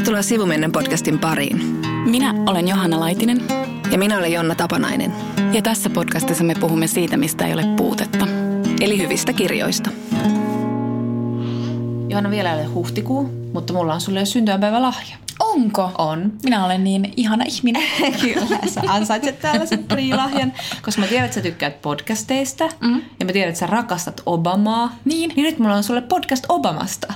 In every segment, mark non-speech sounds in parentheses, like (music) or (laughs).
Tervetuloa Sivumennen podcastin pariin. Minä olen Johanna Laitinen. Ja minä olen Jonna Tapanainen. Ja tässä podcastissa me puhumme siitä, mistä ei ole puutetta. Eli hyvistä kirjoista. Johanna, vielä ei ole huhtikuu, mutta mulla on sulle jo syntymäpäivä lahja. Onko? On. Minä olen niin ihana ihminen. (laughs) Kyllä, sä ansaitset tällaisen priilahjan, koska mä tiedän, että sä tykkäät podcasteista mm. ja mä tiedän, että sä rakastat Obamaa. Niin. Niin nyt mulla on sulle podcast Obamasta,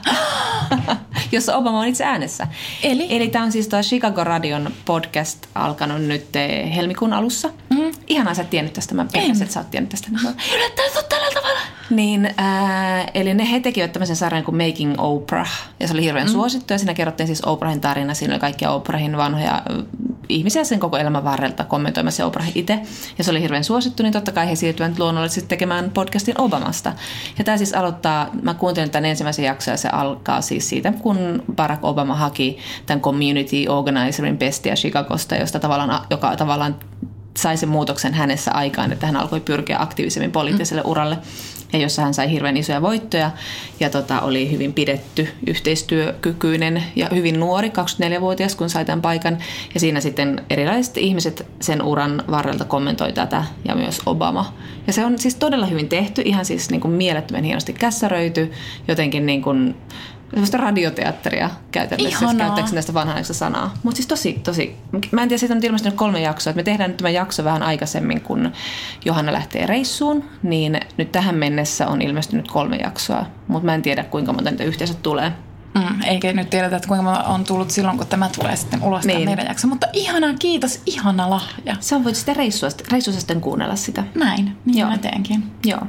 (gasps) jossa Obama on itse äänessä. Eli? Eli tää on siis tuo Chicago Radion podcast alkanut nyt eh, helmikuun alussa. Mm. Ihanaa sä et tiennyt tästä, mä pelkäsin, että sä oot tiennyt tästä. Yllättää sut tällä tavalla. Niin, ää, eli ne he tekivät tämmöisen sarjan kuin Making Oprah, ja se oli hirveän mm. suosittu, ja siinä kerrottiin siis Oprahin tarina, siinä oli kaikkia Oprahin vanhoja äh, ihmisiä sen koko elämän varrelta kommentoimassa Oprah itse, ja se oli hirveän suosittu, niin totta kai he siirtyivät luonnollisesti tekemään podcastin Obamasta. Ja tämä siis aloittaa, mä kuuntelin tämän ensimmäisen jakson, ja se alkaa siis siitä, kun Barack Obama haki tämän community organizerin pestiä Chicagosta, josta tavallaan, joka tavallaan sai sen muutoksen hänessä aikaan, että hän alkoi pyrkiä aktiivisemmin poliittiselle mm. uralle ja jossa hän sai hirveän isoja voittoja ja tota, oli hyvin pidetty, yhteistyökykyinen ja hyvin nuori, 24-vuotias, kun sai tämän paikan. Ja siinä sitten erilaiset ihmiset sen uran varrelta kommentoi tätä ja myös Obama. Ja se on siis todella hyvin tehty, ihan siis niin kuin mielettömän hienosti kässäröity, jotenkin niin kuin Sellaista radioteatteria käytännössä, Ihanaa. käyttääkö näistä vanhanaikaista sanaa. Mutta siis tosi, tosi, mä en tiedä, siitä on ilmestynyt kolme jaksoa. Että me tehdään nyt tämä jakso vähän aikaisemmin, kun Johanna lähtee reissuun. Niin nyt tähän mennessä on ilmestynyt kolme jaksoa. Mutta mä en tiedä, kuinka monta niitä yhteensä tulee. Mm, eikä nyt tiedetä, että kuinka monta on tullut silloin, kun tämä tulee sitten ulos niin. Meidän jakso. Mutta ihanaa, kiitos, ihana lahja. Se on voit sitten reissussa, reissussa sitten kuunnella sitä. Näin, niin Joo. mä teenkin. Joo.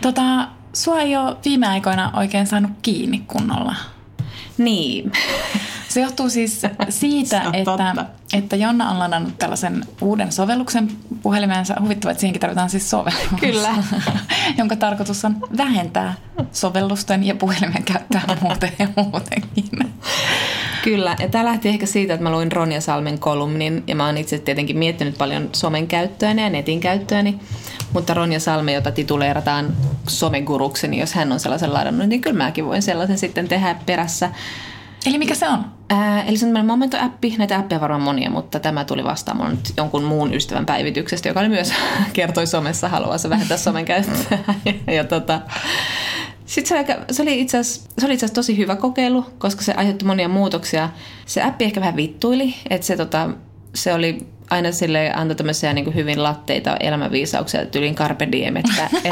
Tota, sua ei ole viime aikoina oikein saanut kiinni kunnolla. Niin. (laughs) Se johtuu siis siitä, että, totta. että Jonna on ladannut tällaisen uuden sovelluksen puhelimeensa. Huvittava, että siihenkin tarvitaan siis sovellus. Kyllä. (laughs) jonka tarkoitus on vähentää sovellusten ja puhelimen käyttöä muuten ja muutenkin. Kyllä, ja tämä lähti ehkä siitä, että mä luin Ronja Salmen kolumnin, ja mä oon itse tietenkin miettinyt paljon somen käyttöäni ja netin käyttöäni, mutta Ronja Salme, jota tituleerataan someguruksi, niin jos hän on sellaisen ladannut, niin kyllä mäkin voin sellaisen sitten tehdä perässä. Eli mikä se on? Ää, eli se on tämmöinen Momento-appi, näitä appeja varmaan monia, mutta tämä tuli vastaan mun jonkun muun ystävän päivityksestä, joka oli myös (laughs) kertoi somessa haluaisi vähentää somen käyttöä. ja, (laughs) ja tota, sitten se, oli se oli itse asiassa tosi hyvä kokeilu, koska se aiheutti monia muutoksia. Se appi ehkä vähän vittuili, että se, tota, se oli aina sille antoi tämmöisiä niin kuin hyvin latteita elämänviisauksia tyyliin carpe diem, että, (laughs)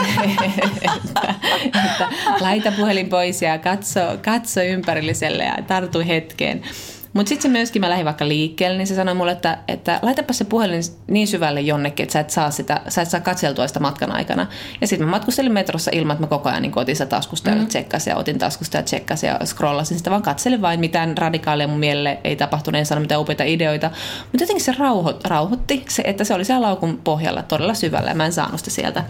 että, että laita puhelin pois ja katso, katso ympärilliselle ja tartu hetkeen. Mutta sitten se myöskin, mä lähdin vaikka liikkeelle, niin se sanoi mulle, että, että laitapa se puhelin niin syvälle jonnekin, että sä et saa, sitä, sä et saa katseltua sitä matkan aikana. Ja sitten mä matkustelin metrossa ilman, että mä koko ajan niin otin sitä taskusta ja tsekkasin ja otin taskusta ja tsekkasin ja scrollasin sitä, vaan katselin vain mitään radikaalia mun mielelle ei tapahtunut, en saanut mitään upeita ideoita. Mutta jotenkin se rauho, rauhoitti, se, että se oli siellä laukun pohjalla todella syvällä ja mä en saanut sitä sieltä.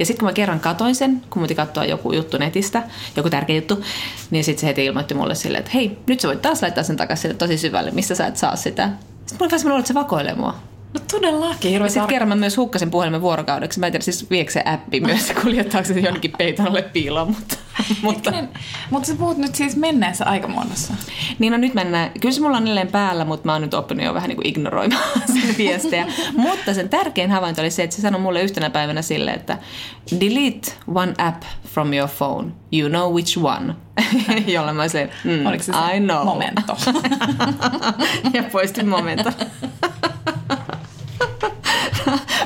Ja sitten kun mä kerran katoin sen, kun mä piti katsoa joku juttu netistä, joku tärkeä juttu, niin sitten se heti ilmoitti mulle silleen, että hei, nyt sä voit taas laittaa sen takaisin tosi syvälle, mistä sä et saa sitä. Sitten mulla vähän että se vakoilee mua. No todellakin. Ja sitten kerran mä myös hukkasin puhelimen vuorokaudeksi. Mä en tiedä siis viekö se appi myös, (laughs) kuljettaako se jonnekin peiton alle piiloon, mutta... (laughs) mutta Mutta sä puhut nyt siis menneessä aikamuodossa. niin no nyt mennään, kyllä se mulla on edelleen päällä, mutta mä oon nyt oppinut jo vähän niin kuin ignoroimaan (laughs) sen viestejä. mutta sen tärkein havainto oli se, että se sanoi mulle yhtenä päivänä sille, että delete one app from your phone. You know which one. Jolla mä se, mm, Oliko se se I know. momento? ja poistin momento.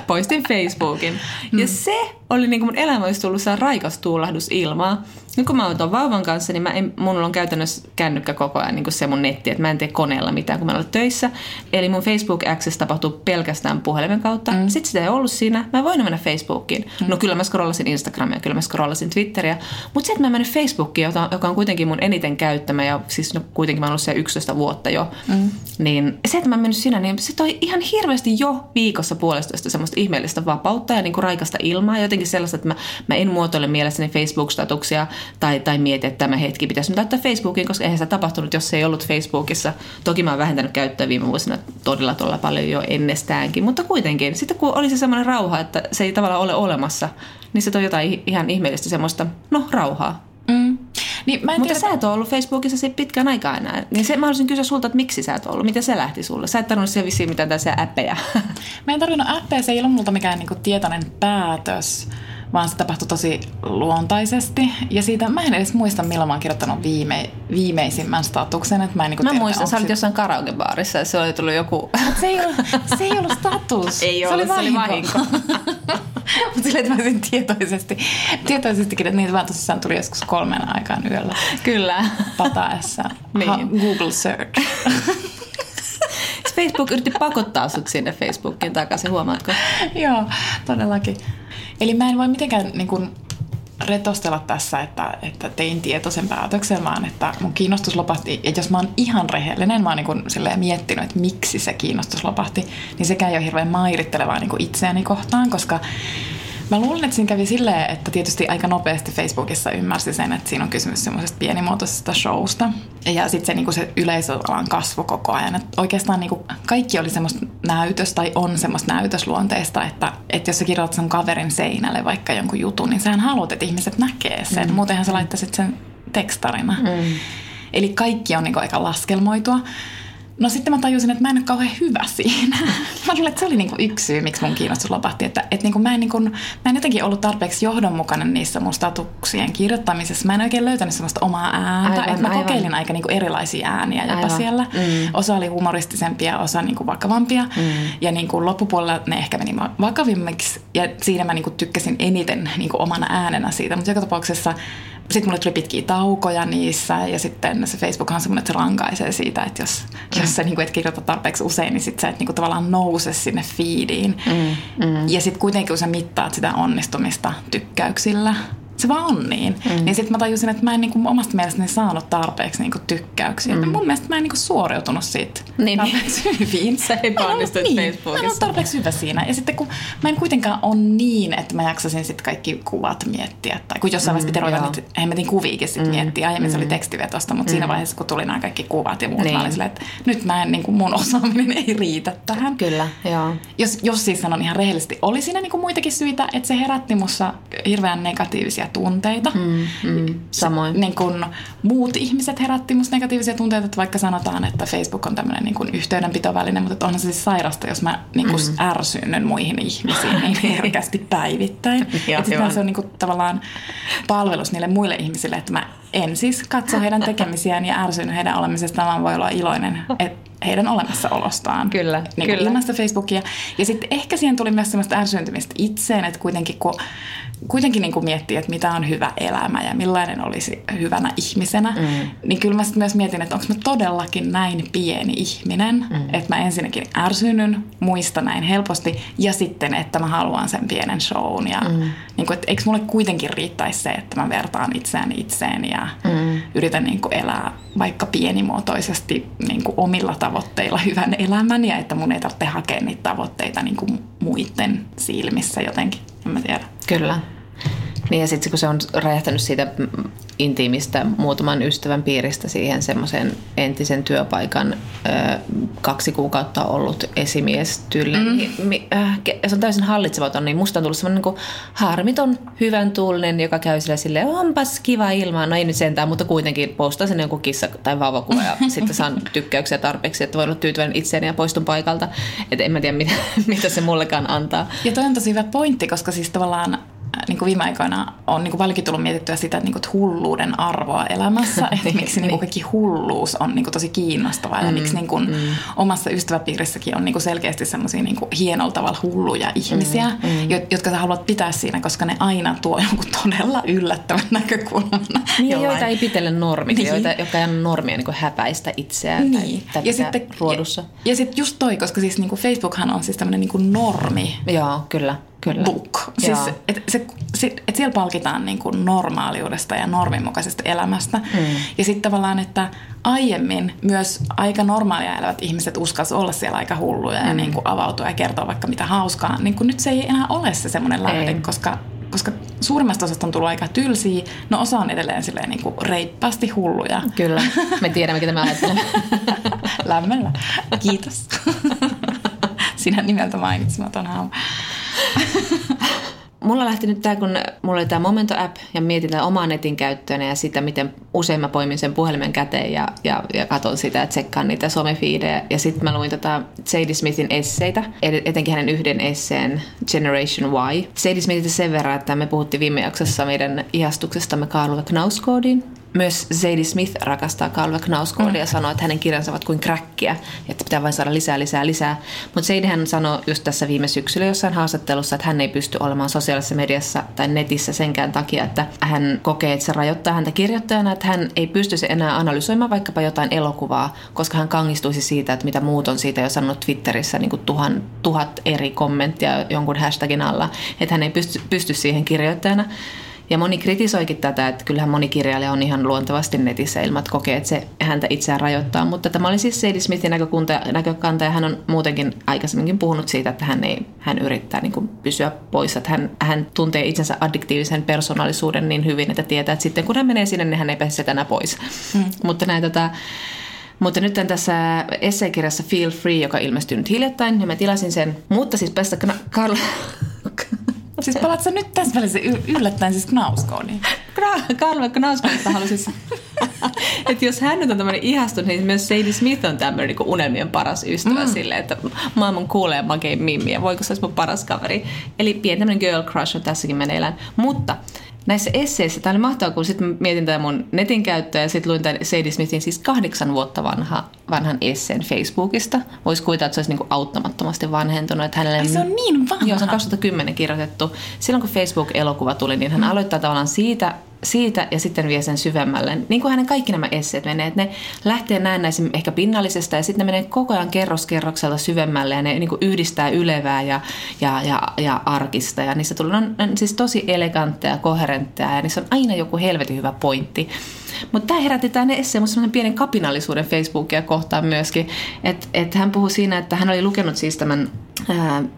Poistin Facebookin. Mm. Ja se oli niin kuin mun elämä olisi tullut sellainen raikas tuulahdus ilmaa. Nyt kun mä oon vauvan kanssa, niin mä en, mun on käytännössä kännykkä koko ajan niin se mun netti, että mä en tee koneella mitään, kun mä olen töissä. Eli mun Facebook Access tapahtuu pelkästään puhelimen kautta. Mm. Sitten sitä ei ollut siinä. Mä voin mennä Facebookiin. Mm. No kyllä mä scrollasin Instagramia, kyllä mä scrollasin Twitteriä. Mutta se, että mä menin Facebookiin, joka on kuitenkin mun eniten käyttämä ja siis no, kuitenkin mä oon ollut siellä 11 vuotta jo, mm. niin se, että mä mennyt sinä, niin se toi ihan hirveästi jo viikossa puolestoista semmoista ihmeellistä vapautta ja niin kuin raikasta ilmaa. Jotenkin sellaista, että mä, mä en muotoile mielessäni Facebook-statuksia tai, tai mieti, että tämä hetki pitäisi nyt laittaa Facebookiin, koska eihän sitä tapahtunut, jos se ei ollut Facebookissa. Toki mä oon vähentänyt käyttöä viime vuosina todella todella paljon jo ennestäänkin, mutta kuitenkin. Sitten kun oli se semmoinen rauha, että se ei tavallaan ole olemassa, niin se toi jotain ihan ihmeellistä semmoista, no rauhaa. Niin, mä en Mutta tiedä, sä et ole ollut Facebookissa sit pitkään aikaa enää. Niin se, mä haluaisin kysyä sulta, että miksi sä et ollut? Miten se lähti sulle? Sä et tarvinnut siellä vissiin mitään tässä appeja. Mä en tarvinnut appeja, se ei ollut multa mikään niinku tietoinen päätös, vaan se tapahtui tosi luontaisesti. Ja siitä mä en edes muista, milloin mä oon kirjoittanut viime, viimeisimmän statuksen. Että mä en niinku Mä tiedä, muistan, sä olit jossain karaokebaarissa ja se oli tullut joku... Mut se ei, ollut, se ei ollut status. (laughs) Ei se ollut, oli se oli vahinko. (laughs) Mutta silleen, että mä olisin tietoisesti, tietoisestikin, että niitä vaan tosissaan tuli joskus kolmen aikaan yöllä Kyllä. pataessa. (laughs) Niin. Ha- Google search. Facebook yritti pakottaa sut sinne Facebookiin takaisin, huomaatko? Joo, todellakin. Eli mä en voi mitenkään niin kuin, retostella tässä, että, että tein tietoisen päätöksen, vaan että mun kiinnostus lopahti. Ja jos mä oon ihan rehellinen, mä oon niin kuin miettinyt, että miksi se kiinnostus lopahti, niin sekään ei ole hirveän mairittelevaa niin itseäni kohtaan, koska Mä luulen, että siinä kävi silleen, että tietysti aika nopeasti Facebookissa ymmärsi sen, että siinä on kysymys semmoisesta pienimuotoisesta showsta. Ja sitten se, niinku se yleisöalan kasvu koko ajan. Et oikeastaan niinku kaikki oli semmoista näytös tai on semmoista näytösluonteista, että, että jos sä kirjoitat sun kaverin seinälle vaikka jonkun jutun, niin sähän haluat, että ihmiset näkee sen. Mm. Muutenhan sä laittaisit sen tekstarina. Mm. Eli kaikki on niinku aika laskelmoitua. No sitten mä tajusin, että mä en ole kauhean hyvä siinä. (laughs) Mä luulen, että se oli niinku yksi syy, miksi mun kiinnostus lopahti. Että, että niinku mä, en niinku, mä en jotenkin ollut tarpeeksi johdonmukainen niissä mun statuksien kirjoittamisessa. Mä en oikein löytänyt semmoista omaa ääntä. Aivan, että mä aivan. kokeilin aika niinku erilaisia ääniä jopa Aivan. siellä. Mm. Osa oli humoristisempia, osa niinku vakavampia. Mm. Ja niinku loppupuolella ne ehkä meni vakavimmiksi. Ja siinä mä niinku tykkäsin eniten niinku omana äänenä siitä. Mutta joka tapauksessa sitten mulle tuli pitkiä taukoja niissä ja sitten se Facebook on semmoinen, että se rankaisee siitä, että jos, mm. jos sä niin et kirjoita tarpeeksi usein, niin sitten sä et niin kuin, tavallaan nouse sinne feediin. Mm. Mm. Ja sitten kuitenkin kun sä mittaat sitä onnistumista tykkäyksillä, se vaan on niin. Mm. Niin sitten mä tajusin, että mä en niinku omasta mielestäni saanut tarpeeksi niinku tykkäyksiä. Mm. Mun mielestä mä en niinku suoriutunut siitä Niin. tarpeeksi (laughs) hyvin. Mä en ollut- Facebookissa. Mä en tarpeeksi hyvä siinä. Ja sitten kun mä en kuitenkaan ole niin, että mä jaksasin sitten kaikki kuvat miettiä. Tai kun jossain vaiheessa piti ruveta niitä hemmetin kuviikin sit miettiä. Aiemmin se oli tekstivetosta, mutta siinä vaiheessa kun tuli nämä kaikki kuvat ja muut, Niin. mä olin silleen, että nyt mä en, niin kuin mun (laughs) osaaminen ei riitä tähän. Kyllä, joo. Jos, jos siis sanon ihan rehellisesti, oli siinä niinku muitakin syitä, että se herätti mussa hirveän negatiivisia tunteita. Mm, mm, samoin. Niin kun muut ihmiset herätti musta negatiivisia tunteita, että vaikka sanotaan, että Facebook on tämmöinen niin yhteydenpitoväline, mutta onhan se siis sairasta, jos mä niin kun mm. ärsynnyn muihin ihmisiin niin (laughs) herkästi päivittäin. Joo, että se on niin kun, tavallaan palvelus niille muille ihmisille, että mä en siis katso heidän tekemisiään ja ärsyn heidän olemisestaan, vaan voi olla iloinen että heidän olemassaolostaan. Kyllä, niin kyllä. Ilman sitä Facebookia. Ja sitten ehkä siihen tuli myös semmoista ärsyyntymistä itseen, että kuitenkin kun kuitenkin niin kuin miettii, että mitä on hyvä elämä ja millainen olisi hyvänä ihmisenä, mm. niin kyllä mä sitten myös mietin, että onko mä todellakin näin pieni ihminen, mm. että mä ensinnäkin ärsynyn muista näin helposti ja sitten, että mä haluan sen pienen shown ja mm. niin kuin, että eikö mulle kuitenkin riittäisi se, että mä vertaan itseäni itseen ja mm. yritän niin kuin elää vaikka pienimuotoisesti niin kuin omilla tavoitteilla hyvän elämän ja että mun ei tarvitse hakea niitä tavoitteita niin kuin muiden silmissä jotenkin, en mä tiedä. Kyllä. Niin ja sitten kun se on räjähtänyt siitä intiimistä muutaman ystävän piiristä siihen semmoisen entisen työpaikan ö, kaksi kuukautta ollut esimies tyyli, mm. niin mi- äh, se on täysin hallitsematon, niin musta on tullut semmoinen niin harmiton, hyvän tuulinen, joka käy sille silleen, onpas kiva ilma, no ei nyt sentään, mutta kuitenkin postaa sinne joku kissa tai vauvakuva ja (laughs) sitten saan tykkäyksiä tarpeeksi, että voin olla tyytyväinen itseäni ja poistun paikalta. Että en mä tiedä, mitä, (laughs) mitä se mullekaan antaa. Ja toi on tosi hyvä pointti, koska siis tavallaan niin kuin viime aikoina on niin kuin paljonkin tullut mietittyä sitä, että, niin kuin, että hulluuden arvoa elämässä, (laughs) että miksi niin kuin kaikki hulluus on niin kuin tosi kiinnostavaa ja miksi niin kuin omassa ystäväpiirissäkin on niin kuin selkeästi semmoisia niin kuin hienolla tavalla hulluja ihmisiä, jo- jotka sä haluat pitää siinä, koska ne aina tuo jonkun todella yllättävän näkökulman. Niin, jollain- joita ei pitele normit, Niin. niin. joita, jotka ei ole normia niin kuin häpäistä itseään Niin. tai, ja sitten ruodussa. Ja, ja sitten just toi, koska siis niinku Facebookhan on siis tämmöinen niinku normi Joo, kyllä. Kyllä. book. Siis, et, se, se, et siellä palkitaan niin kuin normaaliudesta ja norminmukaisesta elämästä. Mm. Ja sitten tavallaan, että aiemmin myös aika normaalia elävät ihmiset uskas olla siellä aika hulluja mm. ja niin kuin avautua ja kertoa vaikka mitä hauskaa. Niin kuin nyt se ei enää ole se semmoinen lähde, koska koska suurimmasta osasta on tullut aika tylsiä, no osa on edelleen silleen niin kuin reippaasti hulluja. Kyllä, (laughs) me tiedämme, mitä me ajattelemme. Lämmöllä. Kiitos. (laughs) Sinä nimeltä mainitsematon haamu. (laughs) mulla lähti nyt tämä, kun mulla oli tämä Momento-app ja mietin tätä omaa netin käyttöön ja sitä, miten usein mä poimin sen puhelimen käteen ja, ja, ja katon sitä ja tsekkaan niitä somefiidejä. Ja sitten mä luin tota Sadie Smithin esseitä, etenkin hänen yhden esseen Generation Y. Sadie Smithistä sen verran, että me puhuttiin viime jaksossa meidän ihastuksestamme Karl Knauskoodiin myös Zadie Smith rakastaa Calva Knauskoodia mm. ja sanoo, että hänen kirjansa ovat kuin kräkkiä, että pitää vain saada lisää, lisää, lisää. Mutta hän sanoi just tässä viime syksyllä jossain haastattelussa, että hän ei pysty olemaan sosiaalisessa mediassa tai netissä senkään takia, että hän kokee, että se rajoittaa häntä kirjoittajana, että hän ei pysty se enää analysoimaan vaikkapa jotain elokuvaa, koska hän kangistuisi siitä, että mitä muut on siitä jo sanonut Twitterissä niin kuin tuhan, tuhat eri kommenttia jonkun hashtagin alla, että hän ei pysty, pysty siihen kirjoittajana. Ja moni kritisoikin tätä, että kyllähän moni kirjailija on ihan luontevasti netissä ilman, että kokee, että se häntä itseään rajoittaa. Mutta tämä oli siis Sadie Smithin näkökunta, näkökanta ja hän on muutenkin aikaisemminkin puhunut siitä, että hän, ei, hän yrittää niin kuin pysyä pois. Että hän, hän tuntee itsensä addiktiivisen persoonallisuuden niin hyvin, että tietää, että sitten kun hän menee sinne, niin hän ei pääse tänä pois. Mm. Mutta näin tota, mutta nyt tässä esseekirjassa Feel Free, joka ilmestyi nyt hiljattain, ja mä tilasin sen. Mutta siis päästä Karl, Siis palatko nyt tässä välissä yllättäen siis Knauskooniin? Karlo Knauskoonista halusin (laughs) että jos hän nyt on tämmöinen ihastunut, niin myös Sadie Smith on tämmöinen niin unelmien paras ystävä mm. sille, että maailman kuulee makein mimmi ja voiko se olisi mun paras kaveri. Eli pieni tämmöinen girl crush on tässäkin meneillään. Mutta näissä esseissä, tämä oli mahtavaa, kun sitten mietin tätä mun netin käyttöä ja sitten luin tämän Sadie Smithin siis kahdeksan vuotta vanha, vanhan esseen Facebookista. Voisi kuvitella, että se olisi niinku auttamattomasti vanhentunut. Että hänelle, Ai se on niin vanha? Joo, se on 2010 kirjoitettu. Silloin kun Facebook-elokuva tuli, niin hän mm. aloittaa tavallaan siitä siitä ja sitten vie sen syvemmälle. Niin kuin hänen kaikki nämä esseet menee, että ne lähtee näennäisen ehkä pinnallisesta ja sitten ne menee koko ajan kerroskerroksella syvemmälle ja ne niin kuin yhdistää ylevää ja, ja, ja, ja arkista. Ja niissä tulee, on, on siis tosi elegantteja, koherentteja ja niissä on aina joku helvetin hyvä pointti. Mutta tämä herätti tämä esseen pienen kapinallisuuden Facebookia kohtaan myöskin. Että et hän puhui siinä, että hän oli lukenut siis tämän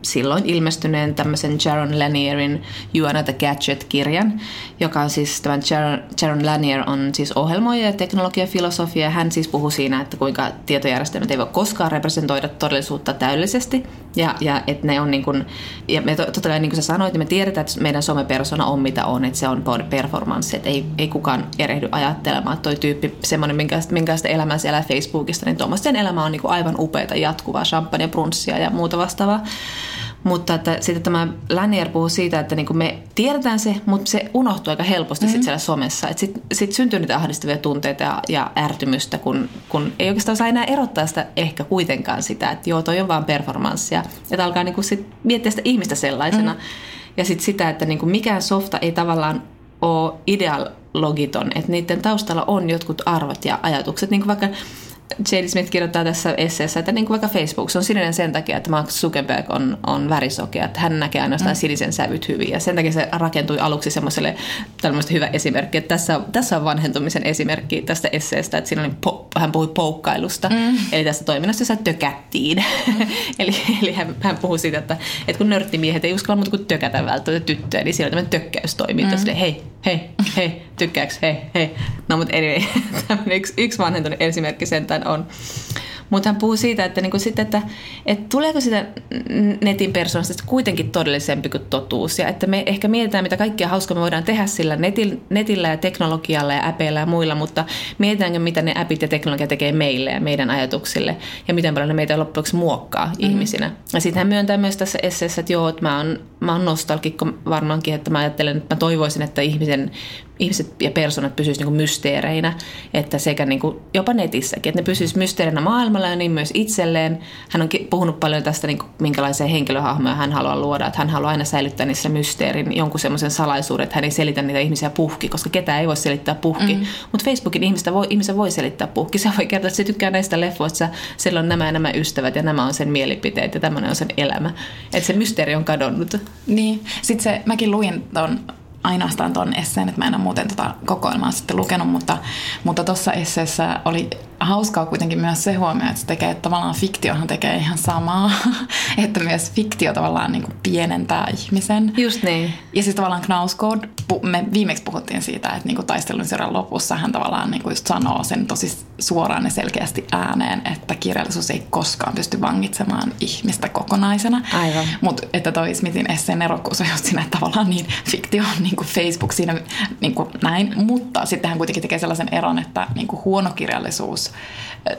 silloin ilmestyneen tämmöisen Jaron Lannierin You Are Not a Gadget-kirjan, joka on siis tämän Jaron, Jaron Lanier on siis ohjelmoija ja teknologiafilosofia. Hän siis puhuu siinä, että kuinka tietojärjestelmät ei voi koskaan representoida todellisuutta täydellisesti ja, ja että ne on niin kuin, ja me totta kai niin kuin sä sanoit, niin me tiedetään, että meidän somepersona on mitä on, että se on performance, että ei, ei kukaan erehdy ajattelemaan, että toi tyyppi, semmoinen, minkälaista, minkälaista elämää siellä Facebookista, niin tuommoisten elämä on niin kuin aivan upeita jatkuvaa champagne, brunssia ja muuta vastaavaa. Mutta että sitten tämä Lanier puhuu siitä, että niin kuin me tiedetään se, mutta se unohtuu aika helposti mm-hmm. sit siellä somessa. Sitten sit syntyy niitä ahdistavia tunteita ja, ja ärtymystä, kun, kun ei oikeastaan saa enää erottaa sitä ehkä kuitenkaan sitä, että joo, toi on vaan performanssia. Että alkaa niin kuin sit miettiä sitä ihmistä sellaisena. Mm-hmm. Ja sitten sitä, että niin kuin mikään softa ei tavallaan ole ideologiton, että niiden taustalla on jotkut arvot ja ajatukset. Niin kuin vaikka J.D. Smith kirjoittaa tässä esseessä, että niin kuin vaikka Facebook, se on sininen sen takia, että Mark Zuckerberg on, on värisokea, että hän näkee ainoastaan mm. sinisen sävyt hyvin. Ja sen takia se rakentui aluksi semmoiselle tällaista hyvä esimerkki, että tässä, tässä on vanhentumisen esimerkki tästä esseestä, että siinä oli po, hän puhui poukkailusta, mm. eli tästä toiminnasta, jossa tökättiin. Mm. (laughs) eli eli hän, hän puhui siitä, että, että kun nörttimiehet ei uskalla muuta kuin tökätä välttämättä tyttöjä, niin siellä on tämmöinen tökkäystoiminta, mm. hei, hei, hei, tykkääks, hei, hei. No mutta anyway, (laughs) yksi, yksi vanhentunut esimerkki sentään on. Mutta hän puhuu siitä, että, niinku sit, että, että tuleeko sitä netin persoonasta kuitenkin todellisempi kuin totuus. Ja että me ehkä mietitään, mitä kaikkia hauskaa me voidaan tehdä sillä netillä ja teknologialla ja äpeillä ja muilla, mutta mietitäänkö, mitä ne appit ja teknologia tekee meille ja meidän ajatuksille ja miten paljon ne meitä loppujen muokkaa mm. ihmisinä. Ja sitten hän myöntää myös tässä esseessä, että joo, että mä oon, mä oon nostalgikko varmaankin, että mä ajattelen, että mä toivoisin, että ihmisen ihmiset ja persoonat pysyisivät niin mysteereinä, että sekä niin kuin jopa netissäkin, että ne pysyisivät mysteerinä maailmalla ja niin myös itselleen. Hän on puhunut paljon tästä, niin kuin, minkälaisia henkilöhahmoja hän haluaa luoda, että hän haluaa aina säilyttää niissä mysteerin, jonkun semmoisen salaisuuden, että hän ei selitä niitä ihmisiä puhki, koska ketään ei voi selittää puhki. Mm. Mutta Facebookin ihmistä voi, ihmistä voi selittää puhki. Se voi kertoa, että se tykkää näistä leffoista, sillä on nämä ja nämä ystävät ja nämä on sen mielipiteet ja tämmöinen on sen elämä. Että se mysteeri on kadonnut. Niin, sitten se, mäkin luin ton ainoastaan tuon esseen, että mä en ole muuten tota kokoelmaa sitten lukenut, mutta mutta tuossa esseessä oli hauskaa kuitenkin myös se huomio, että se tekee, että tavallaan fiktiohan tekee ihan samaa, (laughs) että myös fiktio tavallaan niin kuin pienentää ihmisen. Just niin. Ja siis tavallaan Knausgård, me viimeksi puhuttiin siitä, että niin kuin taistelun seuran lopussa hän tavallaan niin kuin just sanoo sen tosi suoraan ja selkeästi ääneen, että kirjallisuus ei koskaan pysty vangitsemaan ihmistä kokonaisena. Aivan. Mutta että toi Smithin esseen erokkuus on just siinä, että tavallaan niin fiktio on niin kuin Facebook siinä niin kuin näin, mutta sitten hän kuitenkin tekee sellaisen eron, että niin kuin huono kirjallisuus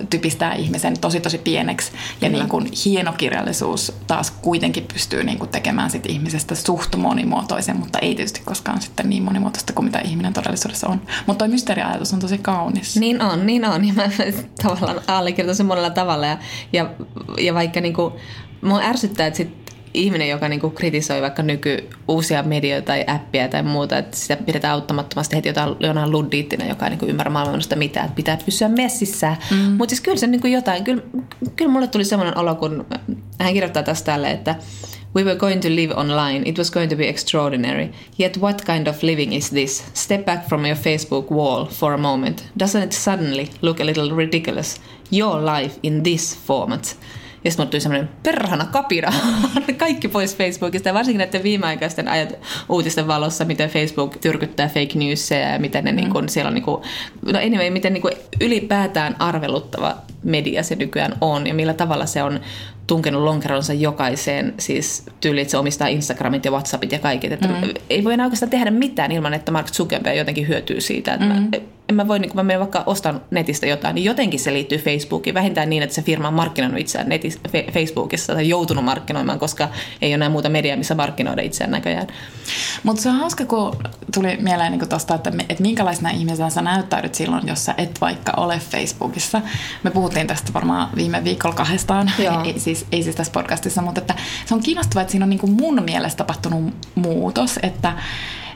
typistää ihmisen tosi tosi pieneksi ja niin kuin hieno kirjallisuus taas kuitenkin pystyy niin kuin tekemään sit ihmisestä suht monimuotoisen, mutta ei tietysti koskaan sitten niin monimuotoista kuin mitä ihminen todellisuudessa on. Mutta toi mysteeriajatus on tosi kaunis. Niin on, niin on. Ja mä tavallaan allekirjoitan sen monella tavalla ja, ja, ja vaikka niinku, mua ärsyttää, että sit ihminen, joka niinku kritisoi vaikka nyky uusia medioita tai appia tai muuta, että sitä pidetään auttamattomasti heti jotain Leonard Luddiittina, joka ei niinku ymmärrä maailmasta mitään, että pitää pysyä messissä. Mm. Mutta siis kyllä se niinku jotain, kyllä, kyllä mulle tuli semmoinen olo, kun hän kirjoittaa tästä tälle, että We were going to live online. It was going to be extraordinary. Yet what kind of living is this? Step back from your Facebook wall for a moment. Doesn't it suddenly look a little ridiculous? Your life in this format. Ja sitten tuli semmoinen perhana kapina, (laughs) kaikki pois Facebookista. Ja varsinkin näiden viimeaikaisten ajat, uutisten valossa, miten Facebook tyrkyttää fake newsia ja miten ne mm. niin kun, siellä on, niin kun, no anyway, miten niin kun ylipäätään arveluttava media se nykyään on ja millä tavalla se on tunkenut lonkeronsa jokaiseen, siis tyyli, että se omistaa Instagramit ja Whatsappit ja kaiket. Että mm. Ei voi enää oikeastaan tehdä mitään ilman, että Mark Zuckerberg jotenkin hyötyy siitä. Että mm. mä, en mä voi, niin kun mä menen vaikka ostan netistä jotain, niin jotenkin se liittyy Facebookiin. Vähintään niin, että se firma on markkinoinut itseään netis, Facebookissa tai joutunut markkinoimaan, koska ei ole enää muuta mediaa, missä markkinoida itseään näköjään. Mutta se on hauska, kun tuli mieleen niin tosta, että, että minkälaisena ihmisenä sä näyttäydyt silloin, jos sä et vaikka ole Facebookissa. Me puhuttiin tästä varmaan viime viikolla kahdestaan, (laughs) ei, siis, ei siis tässä podcastissa, mutta että se on kiinnostavaa, että siinä on niin kuin mun mielestä tapahtunut muutos, että,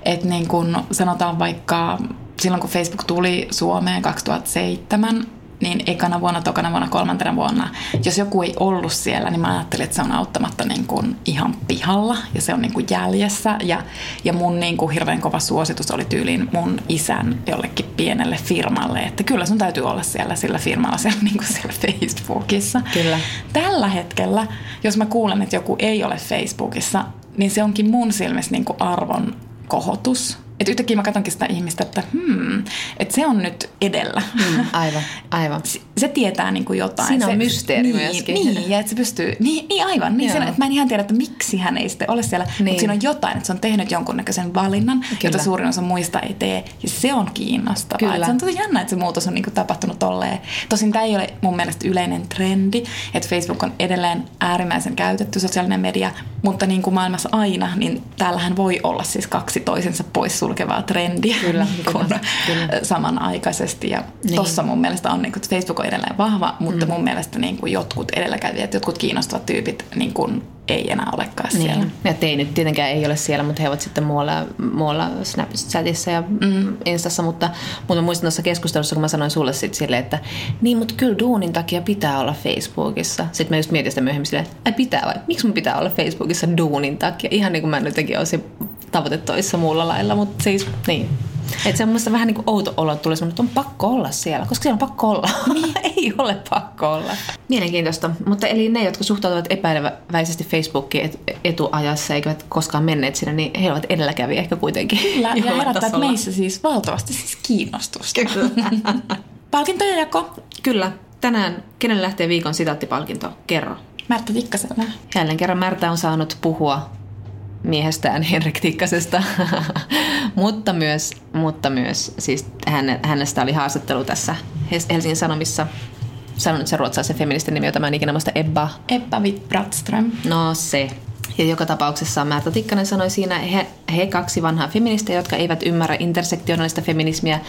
että niin kuin sanotaan vaikka silloin kun Facebook tuli Suomeen 2007, niin ekana vuonna, tokana vuonna, kolmantena vuonna, jos joku ei ollut siellä, niin mä ajattelin, että se on auttamatta niin kuin ihan pihalla ja se on niin kuin jäljessä. Ja, ja mun niin kuin hirveän kova suositus oli tyyliin mun isän jollekin pienelle firmalle, että kyllä sun täytyy olla siellä sillä firmalla siellä, niin kuin siellä Facebookissa. Kyllä. Tällä hetkellä, jos mä kuulen, että joku ei ole Facebookissa, niin se onkin mun silmissä niin kuin arvon kohotus että yhtäkkiä mä katsonkin sitä ihmistä, että hmm, että se on nyt edellä. Mm, aivan, aivan. Se, (laughs) se tietää niin kuin jotain. Siinä on se, mysteeri niin, myöskin. Niin, ja että se pystyy, niin, niin aivan. Niin sen, että mä en ihan tiedä, että miksi hän ei sitten ole siellä, niin. mutta siinä on jotain, että se on tehnyt jonkunnäköisen valinnan, Kyllä. jota suurin osa muista ei tee. Ja se on kiinnostavaa. Kyllä. Että se on tosi jännä, että se muutos on niin kuin tapahtunut tolleen. Tosin tämä ei ole mun mielestä yleinen trendi, että Facebook on edelleen äärimmäisen käytetty sosiaalinen media, mutta niin kuin maailmassa aina, niin täällähän voi olla siis kaksi toisensa pois sulkevaa trendiä kyllä, kun kyllä, kyllä. samanaikaisesti. Ja niin. tossa mun mielestä on, niin kuin, Facebook on edelleen vahva, mutta mm. mun mielestä niin kuin jotkut edelläkävijät, jotkut kiinnostavat tyypit niin kuin, ei enää olekaan niin. siellä. Ja te ei nyt tietenkään ei ole siellä, mutta he ovat sitten muualla, muualla Snapchatissa ja mm. Instassa, mutta, mutta muistan tuossa keskustelussa, kun mä sanoin sulle sitten silleen, että niin, mutta kyllä duunin takia pitää olla Facebookissa. Sitten mä just mietin sitä myöhemmin silleen, että pitää vai? Miksi mun pitää olla Facebookissa duunin takia? Ihan niin kuin mä nyt jotenkin olisin tavoite toissa muulla lailla, mutta siis niin. Että se on mun vähän niin kuin outo olo tulee että on pakko olla siellä, koska siellä on pakko olla. Niin. (laughs) Ei ole pakko olla. Mielenkiintoista. Mutta eli ne, jotka suhtautuvat epäileväisesti Facebookiin et, etuajassa eikä koskaan menneet sinne, niin he ovat edelläkäviä ehkä kuitenkin. Kyllä, (laughs) ja herättää meissä siis valtavasti siis kiinnostusta. (laughs) Palkintojen jako. Kyllä. Tänään kenelle lähtee viikon sitaattipalkinto? Kerro. Märtä Tikkasella. Jälleen kerran Märtä on saanut puhua miehestään Henrik Tikkasesta, (laughs) mutta myös, mutta myös siis häne, hänestä oli haastattelu tässä Helsingin Sanomissa. Sanon nyt se ruotsalaisen feministin nimi, jota mä en ikinä muista, Ebba. Ebba Witt-Brattström. No se. Ja joka tapauksessa Märta Tikkanen sanoi siinä, he, he kaksi vanhaa feministiä, jotka eivät ymmärrä intersektionaalista feminismiä,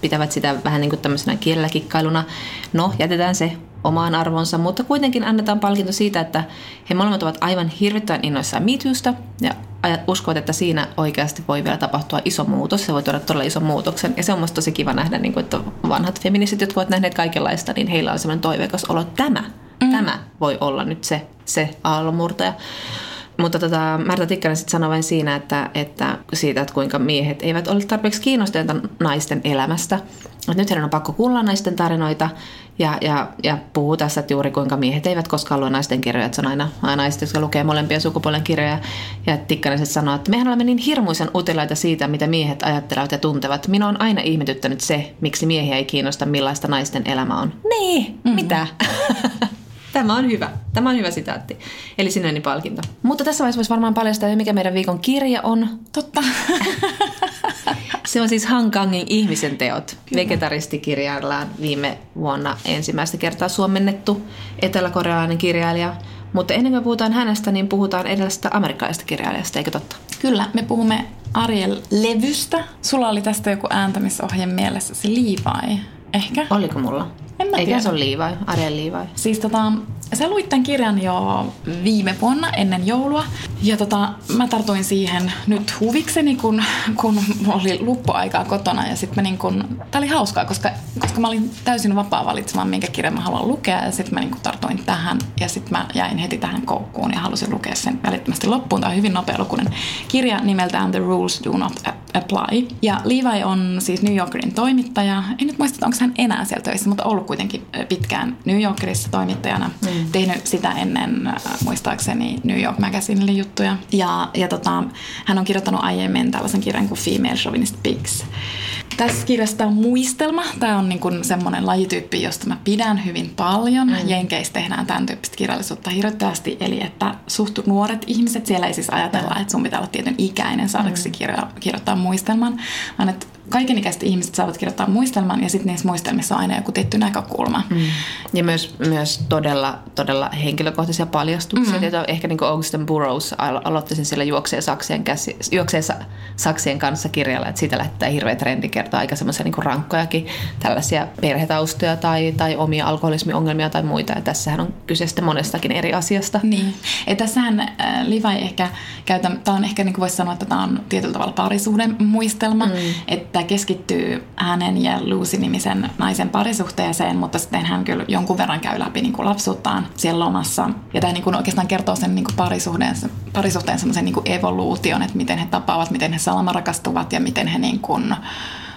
pitävät sitä vähän niin kuin tämmöisenä kielelläkikkailuna. No, jätetään se omaan arvonsa, mutta kuitenkin annetaan palkinto siitä, että he molemmat ovat aivan hirvittävän innoissaan MeToosta ja uskovat, että siinä oikeasti voi vielä tapahtua iso muutos. Se voi tuoda todella ison muutoksen. Ja se on musta tosi kiva nähdä, niin kuin, että vanhat feministit, jotka ovat nähneet kaikenlaista, niin heillä on sellainen toiveikas olo, että tämä, mm. tämä voi olla nyt se, se aallonmurtaja. Mutta tota, Märta Tikkanen sitten sanoi vain siinä, että, että siitä, että kuinka miehet eivät ole tarpeeksi kiinnostuneita naisten elämästä. Että nyt heidän on pakko kuulla naisten tarinoita ja, ja, ja puhuu tässä, että juuri kuinka miehet eivät koskaan lue naisten kirjoja. Että se on aina, aina naiset, jotka lukee molempia sukupuolen kirjoja. Ja Tikkanen sitten sanoo, että mehän olemme niin hirmuisen utilaita siitä, mitä miehet ajattelevat ja tuntevat. Minua on aina ihmetyttänyt se, miksi miehiä ei kiinnosta, millaista naisten elämä on. Niin, mm-hmm. mitä? (laughs) Tämä on hyvä. Tämä on hyvä sitaatti. Eli sinäni palkinto. Mutta tässä vaiheessa voisi varmaan paljastaa, mikä meidän viikon kirja on. Totta. (laughs) Se on siis Han Kangin Ihmisen teot. Vegetaristikirjaillaan viime vuonna ensimmäistä kertaa suomennettu eteläkorealainen kirjailija. Mutta ennen kuin puhutaan hänestä, niin puhutaan edellisestä amerikkalaisesta kirjailijasta, eikö totta? Kyllä, me puhumme Ariel Levystä. Sulla oli tästä joku ääntämisohje mielessä, se Levi, ehkä? Oliko mulla? En mä Eikä tiedä. se ole Levi, Ariel Levi. Siis tota, sä luit tämän kirjan jo viime vuonna ennen joulua. Ja tota, mä tartuin siihen nyt huvikseni, kun, kun oli luppuaikaa kotona. Ja sitten niin kun, tää oli hauskaa, koska, koska mä olin täysin vapaa valitsemaan, minkä kirjan mä haluan lukea. Ja sitten mä niin kun tartuin tähän. Ja sitten mä jäin heti tähän koukkuun ja halusin lukea sen välittömästi loppuun. Tämä on hyvin nopealukuinen kirja nimeltään The Rules Do Not Apply. Ja Levi on siis New Yorkerin toimittaja. En nyt muista, onko hän enää siellä töissä, mutta ollut kuitenkin pitkään New Yorkerissa toimittajana. Mm. Tehnyt sitä ennen äh, muistaakseni New York Magazinelle juttuja. Ja, ja tota, hän on kirjoittanut aiemmin tällaisen kirjan kuin Female Chauvinist Pigs. Tässä kirjasta on muistelma. Tämä on niin kuin semmoinen lajityyppi, josta mä pidän hyvin paljon. Mm. Jenkeissä tehdään tämän tyyppistä kirjallisuutta hirveästi. Eli että suht nuoret ihmiset, siellä ei siis ajatella, että sun pitää olla tietyn ikäinen saadaksesi kirjo- kirjoittaa muistelman, vaan että kaikenikäiset ihmiset saavat kirjoittaa muistelman ja sitten niissä muistelmissa on aina joku tietty näkökulma. Mm. Ja myös, myös todella, todella henkilökohtaisia paljastuksia. Mm. Ehkä niin kuin Augustin Burroughs alo- aloitti sen sillä juokseen saksien, käsi, juokseen sa- saksien kanssa kirjalla, että siitä lähtee hirveä trendi kertoa aika semmoisia niin rankkojakin tällaisia perhetaustoja tai, tai omia alkoholismiongelmia tai muita. Ja tässähän on kyse sitten monestakin eri asiasta. Niin. Ja tässähän äh, Levi ehkä käytä, tämä on ehkä niin kuin voisi sanoa, että tämä on tietyllä tavalla parisuhden muistelma, mm. että keskittyy hänen ja Lucy-nimisen naisen parisuhteeseen, mutta sitten hän kyllä jonkun verran käy läpi niin kuin lapsuuttaan siellä lomassa. Ja tämä niin kuin oikeastaan kertoo sen niin kuin parisuhteen, parisuhteen semmoisen niin evoluution, että miten he tapaavat, miten he salamarakastuvat ja miten he niin kuin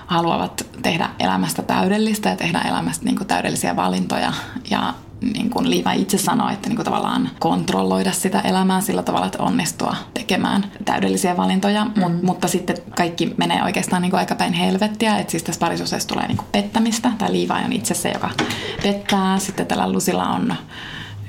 haluavat tehdä elämästä täydellistä ja tehdä elämästä niin kuin täydellisiä valintoja. Ja niin kuin Liiva itse sanoi, että niin kuin tavallaan kontrolloida sitä elämää sillä tavalla, että onnistua tekemään täydellisiä valintoja, mm. Mut, mutta sitten kaikki menee oikeastaan niin kuin aika päin helvettiä, että siis tässä parisuhteessa tulee niin kuin pettämistä. Tämä Liiva on itse se, joka pettää. Sitten tällä Lusilla on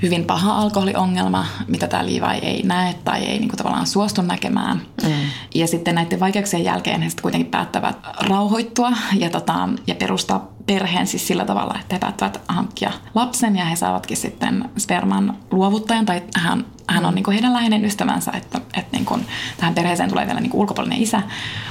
hyvin paha alkoholiongelma, mitä tämä Levi ei näe tai ei niin kuin tavallaan suostu näkemään. Mm. Ja sitten näiden vaikeuksien jälkeen he sitten kuitenkin päättävät rauhoittua ja, tota, ja perustaa perheen siis sillä tavalla, että he päättävät hankkia lapsen ja he saavatkin sitten sperman luovuttajan tai hän, hän on niin kuin heidän läheinen ystävänsä, että, että niin kuin, tähän perheeseen tulee vielä niin kuin ulkopuolinen isä,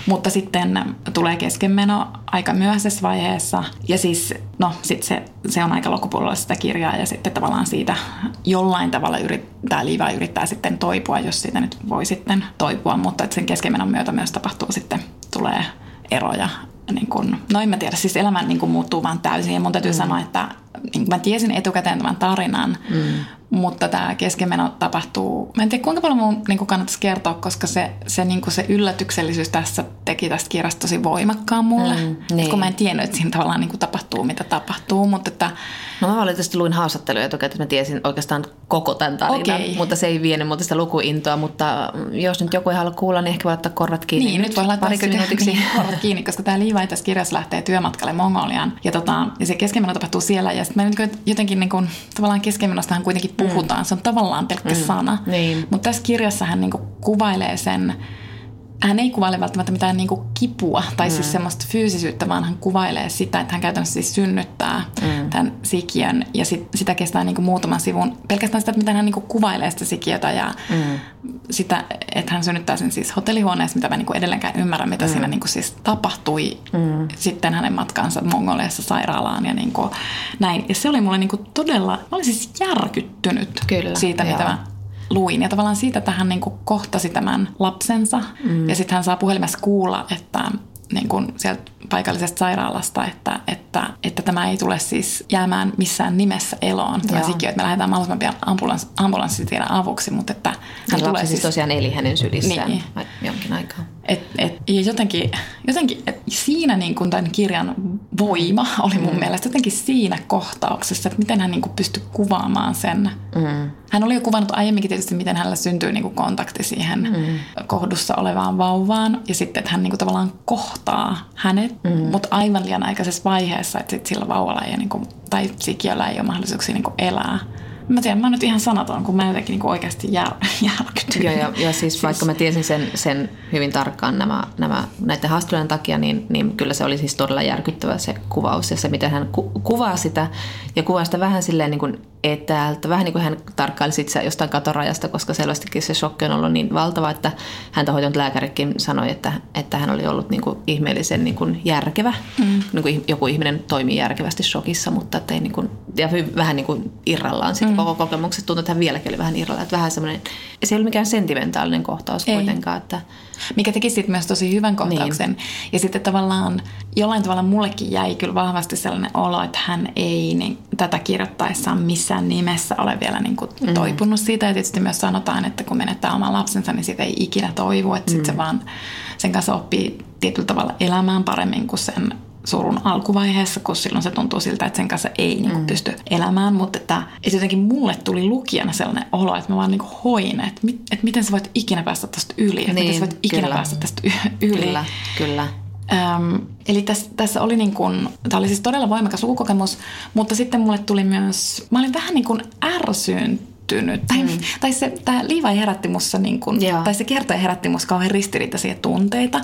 mutta sitten tulee keskenmeno aika myöhäisessä vaiheessa ja siis no sit se, se on aika loppupuolella sitä kirjaa ja sitten tavallaan siitä jollain tavalla yrittää, Liiva yrittää sitten toipua, jos siitä nyt voi sitten toipua, mutta sen keskenmenon myötä myös tapahtuu sitten, tulee eroja niin kun, no en mä tiedä, siis elämä niin kun muuttuu vaan täysin ja mun täytyy mm. sanoa, että niin mä tiesin etukäteen tämän tarinan, mm. mutta tämä keskenmeno tapahtuu, mä en tiedä kuinka paljon mun niin kannattaisi kertoa, koska se, se, niin se yllätyksellisyys tässä teki tästä kirjasta tosi voimakkaan mulle, mm, niin. kun mä en tiennyt, että siinä tavallaan niin tapahtuu, mitä tapahtuu, mutta että No mä valitettavasti luin haastatteluja etukäteen, että mä tiesin oikeastaan koko tämän tarinan, Okei. mutta se ei vienyt muuta sitä lukuintoa, mutta jos nyt joku ei halua kuulla, niin ehkä voi laittaa korvat kiinni. Niin, nyt voi laittaa. Niin, korvat kiinni, koska tämä Levi tässä kirjassa lähtee työmatkalle Mongoliaan. Ja, tota, ja se keskenmeno tapahtuu siellä. Ja sitten mä nyt jotenkin niin kuin, tavallaan keskenmenostahan kuitenkin puhutaan. Mm. Se on tavallaan pelkkä mm. sana. Niin. Mutta tässä kirjassa hän niin kuin kuvailee sen, hän ei kuvaile välttämättä mitään niin kuin kipua tai mm. siis semmoista fyysisyyttä, vaan hän kuvailee sitä, että hän käytännössä siis synnyttää mm. tämän sikiön ja sit, sitä kestää niin kuin muutaman sivun. Pelkästään sitä, että miten hän niin kuin kuvailee sitä sikiötä ja mm. sitä, että hän synnyttää sen siis hotellihuoneessa, mitä mä niin kuin edelleenkään ymmärrän, mitä mm. siinä niin kuin siis tapahtui mm. sitten hänen matkansa Mongoliassa sairaalaan ja niin kuin näin. Ja se oli mulle niin kuin todella, mä olin siis järkyttynyt Kyllä, siitä, joo. mitä mä luin. Ja tavallaan siitä, että hän niin kohtasi tämän lapsensa. Mm. Ja sitten hän saa puhelimessa kuulla, että, niin kuin sieltä paikallisesta sairaalasta, että, että, että tämä ei tule siis jäämään missään nimessä eloon. Tämä sikiö, että me lähdetään mahdollisimman pian ambulans, ambulanssitiedon avuksi, mutta että hän tulee lapsi siis tosiaan eli hänen sylissään Niin. jonkin aikaa. et, et, ja jotenkin, jotenkin et siinä niin kuin tämän kirjan voima oli mun mm. mielestä jotenkin siinä kohtauksessa, että miten hän niin kuin pystyi kuvaamaan sen. Mm. Hän oli jo kuvannut aiemminkin tietysti, miten hänellä syntyy niin kuin kontakti siihen mm. kohdussa olevaan vauvaan. Ja sitten, että hän niin kuin tavallaan kohtaa hänet, mm. mutta aivan liian aikaisessa vaiheessa, että sit sillä vauvalla ei, niin kuin, tai sikiöllä ei ole mahdollisuuksia niin kuin elää. Mä tiedän, mä oon nyt ihan sanaton, kun mä jotenkin niin oikeasti jär, (laughs) järkytyin. Joo, ja, ja siis, siis vaikka mä tiesin sen, sen hyvin tarkkaan nämä, nämä, näiden haastattelujen takia, niin, niin kyllä se oli siis todella järkyttävä se kuvaus ja se, miten hän ku, kuvaa sitä ja kuvaa sitä vähän silleen niin kuin etäältä, vähän niin kuin hän tarkkaili sitä jostain katorajasta, koska selvästikin se shokki on ollut niin valtava, että häntä hoitanut lääkärikin sanoi, että, että hän oli ollut niin kuin ihmeellisen niin kuin järkevä, mm. niin kuin joku ihminen toimii järkevästi shokissa, mutta ei niin kuin, ja vähän niin kuin irrallaan siitä mm. koko kokemuksesta, tuntuu, että hän vieläkin oli vähän irrallaan, että vähän semmoinen, se ei ollut mikään sentimentaalinen kohtaus ei. kuitenkaan, että mikä teki sitten myös tosi hyvän kohtauksen. Niin. Ja sitten tavallaan jollain tavalla mullekin jäi kyllä vahvasti sellainen olo, että hän ei niin, tätä kirjoittaessaan missään nimessä ole vielä niin kuin mm. toipunut siitä. Ja tietysti myös sanotaan, että kun menettää oman lapsensa, niin siitä ei ikinä toivu. Että mm. sitten se vaan sen kanssa oppii tietyllä tavalla elämään paremmin kuin sen surun alkuvaiheessa, kun silloin se tuntuu siltä, että sen kanssa ei niin kuin, mm. pysty elämään. Mutta että, että jotenkin mulle tuli lukijana sellainen olo, että mä vaan niin kuin hoin, että, mit, että miten sä voit ikinä päästä tästä yli. Että miten sä voit ikinä kyllä. päästä tästä yli. Kyllä, kyllä. Öm, eli tässä, tässä oli niin kuin, tämä oli siis todella voimakas lukukokemus, mutta sitten mulle tuli myös, mä olin vähän niin kuin ärsyyntynyt. Tai, mm. tai se, tämä Liivai herätti mussa, niin kuin, tai se kertoja herätti mussa kauhean ristiriitaisia tunteita.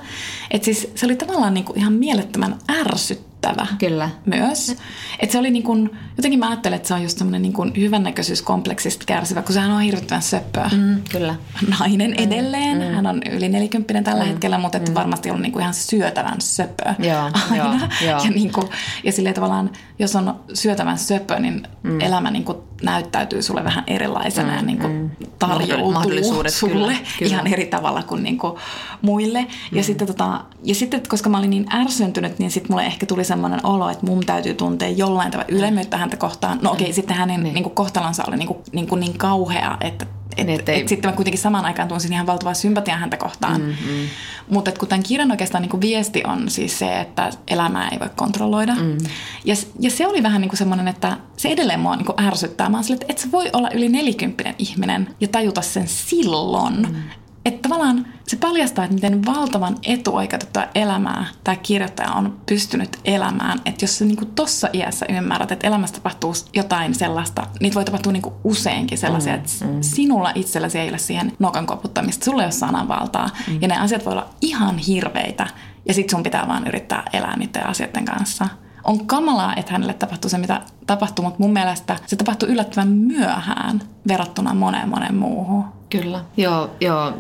Että siis se oli tavallaan niin kuin ihan mielettömän ärsyttävä Kyllä. myös. Että se oli niin kuin, jotenkin mä ajattelen, että se on just semmoinen niin hyvännäköisyyskompleksista kärsivä, kun sehän on hirvittävän söppöä. Mm, kyllä. Nainen mm, edelleen. Mm. Hän on yli nelikymppinen tällä mm, hetkellä, mutta mm. varmasti on niin kuin ihan syötävän söpö joo, (laughs) aina. Joo. Ja, niin kuin, ja silleen tavallaan, jos on syötävän söpö, niin mm. elämä niin kuin näyttäytyy sulle vähän erilaisena mm, ja niin kuin mm. tarjoutuu sulle kyllä, kyllä. ihan eri tavalla kuin, niin kuin muille. Mm. Ja, sitten, tota, ja sitten, koska mä olin niin ärsyntynyt, niin sitten mulle ehkä tuli semmoinen olo, että mun täytyy tuntea jollain tavalla ylemmyyttä häntä kohtaan. No okei, okay, mm. sitten hänen niin. Niin kuin, kohtalonsa oli niin, kuin, niin, kuin niin kauhea, että et, niin, et, et sitten mä kuitenkin samaan aikaan tunsin ihan valtavaa sympatiaa häntä kohtaan. Mm-hmm. Mutta kun tämän kirjan oikeastaan niin viesti on siis se, että elämää ei voi kontrolloida. Mm. Ja, ja se oli vähän niin kuin semmoinen, että se edelleen mua niin kuin ärsyttää. Mä sille, että et sä voi olla yli nelikymppinen ihminen ja tajuta sen silloin. Mm. Että tavallaan se paljastaa, että miten valtavan etuoikeutettua elämää tämä kirjoittaja on pystynyt elämään. Että jos sä niin tuossa iässä ymmärrät, että elämässä tapahtuu jotain sellaista, niitä voi tapahtua niin useinkin sellaisia, mm, että mm. sinulla itselläsi ei ole siihen nokan koputtamista, sulla ei ole sananvaltaa. Mm. Ja ne asiat voi olla ihan hirveitä ja sit sun pitää vaan yrittää elää niiden asioiden kanssa. On kamalaa, että hänelle tapahtuu se, mitä tapahtuu, mutta mun mielestä se tapahtuu yllättävän myöhään verrattuna moneen moneen muuhun. Kyllä. Joo, joo.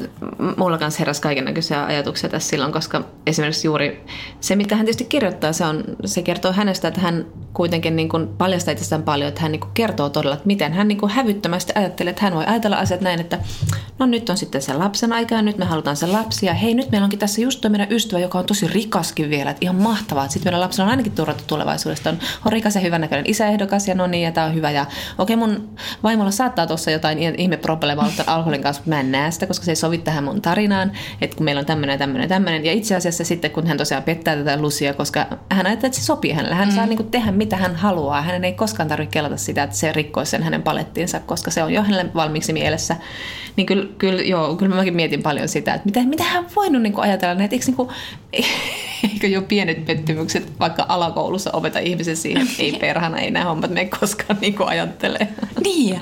mulla kanssa heräsi kaiken näköisiä ajatuksia tässä silloin, koska esimerkiksi juuri se, mitä hän tietysti kirjoittaa, se, on, se kertoo hänestä, että hän kuitenkin niin kuin paljastaa itsestään paljon, että hän niin kuin kertoo todella, että miten hän niin kuin hävyttömästi ajattelee, että hän voi ajatella asiat näin, että no nyt on sitten se lapsen aika ja nyt me halutaan se lapsi ja hei nyt meillä onkin tässä just tuo meidän ystävä, joka on tosi rikaskin vielä, että ihan mahtavaa, että sitten meidän lapsella on ainakin turvattu tulevaisuudesta, on, on rikas ja hyvännäköinen isäehdokas ja no niin ja tämä on hyvä ja okei mun vaimolla saattaa tuossa jotain ihme probleemaa alkoholin kanssa, mutta mä en näe sitä, koska se ei sovi tähän mun tarinaan, että kun meillä on tämmöinen, tämmöinen, tämmöinen. Ja itse asiassa sitten, kun hän tosiaan pettää tätä Lucia, koska hän ajattelee, että se sopii hänelle. Hän mm. saa niin kuin tehdä mitä hän haluaa. Hänen ei koskaan tarvitse kelata sitä, että se rikkoisi sen hänen palettiinsa, koska se on jo hänelle valmiiksi mielessä. Niin kyllä, kyllä, joo, kyllä mäkin mietin paljon sitä, että mitä, mitä hän voinut niin kuin ajatella näitä. Eikö, niin kuin, (laughs) eikö jo pienet pettymykset vaikka alakoulussa opeta ihmisen siihen, ei perhana, ei nämä hommat me koskaan niin kuin ajattelee. Niin,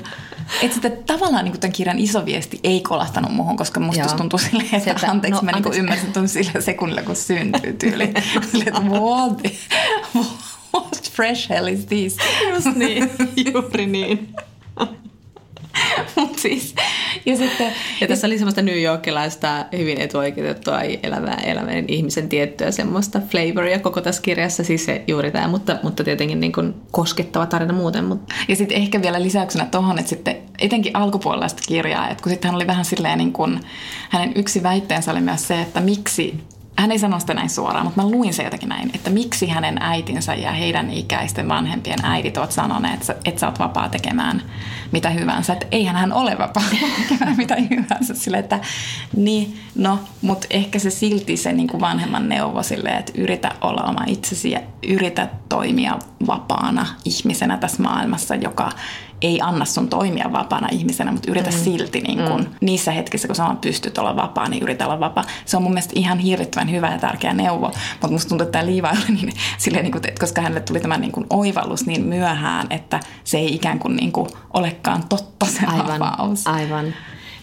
että sitä tavallaan niin tämän kirjan iso viesti ei kolahtanut muuhun, koska musta tuntuu silleen, että Sieltä, anteeksi, no, mä niin ymmärsin tuon sillä sekunnilla, kun syntyy tyyli. (laughs) silleen, että what, what fresh hell is this? Just niin, (laughs) juuri niin. Mut siis, (laughs) ja, sitten, ja tässä oli semmoista New Yorkilaista hyvin etuoikeutettua elävää elävän ihmisen tiettyä semmoista flavoria koko tässä kirjassa, siis se juuri tämä, mutta, mutta tietenkin niin kuin koskettava tarina muuten. Mutta. Ja sitten ehkä vielä lisäyksenä tuohon, että sitten etenkin alkupuolella kirjaa, että kun sitten hän oli vähän silleen niin kuin, hänen yksi väitteensä oli myös se, että miksi hän ei sano sitä näin suoraan, mutta mä luin se jotenkin näin, että miksi hänen äitinsä ja heidän ikäisten vanhempien äidit ovat sanoneet, että, että sä oot vapaa tekemään mitä hyvänsä. Että eihän hän ole vapaa (laughs) tekemään mitä hyvänsä. Sille, että niin, no, mutta ehkä se silti se niin kuin vanhemman neuvo silleen, että yritä olla oma itsesi ja yritä toimia vapaana ihmisenä tässä maailmassa, joka ei anna sun toimia vapaana ihmisenä, mutta yritä mm. silti niin kun, mm. niissä hetkissä, kun sä pystyt olla vapaa, niin yritä olla vapaa. Se on mun mielestä ihan hirvittävän hyvä ja tärkeä neuvo, mutta musta tuntuu, että tämä Liiva oli (laughs) niin, silleen, niin kuin, että koska hänelle tuli tämä niin kuin oivallus niin myöhään, että se ei ikään kuin, niin kuin olekaan totta se aivan, vapaus. Aivan.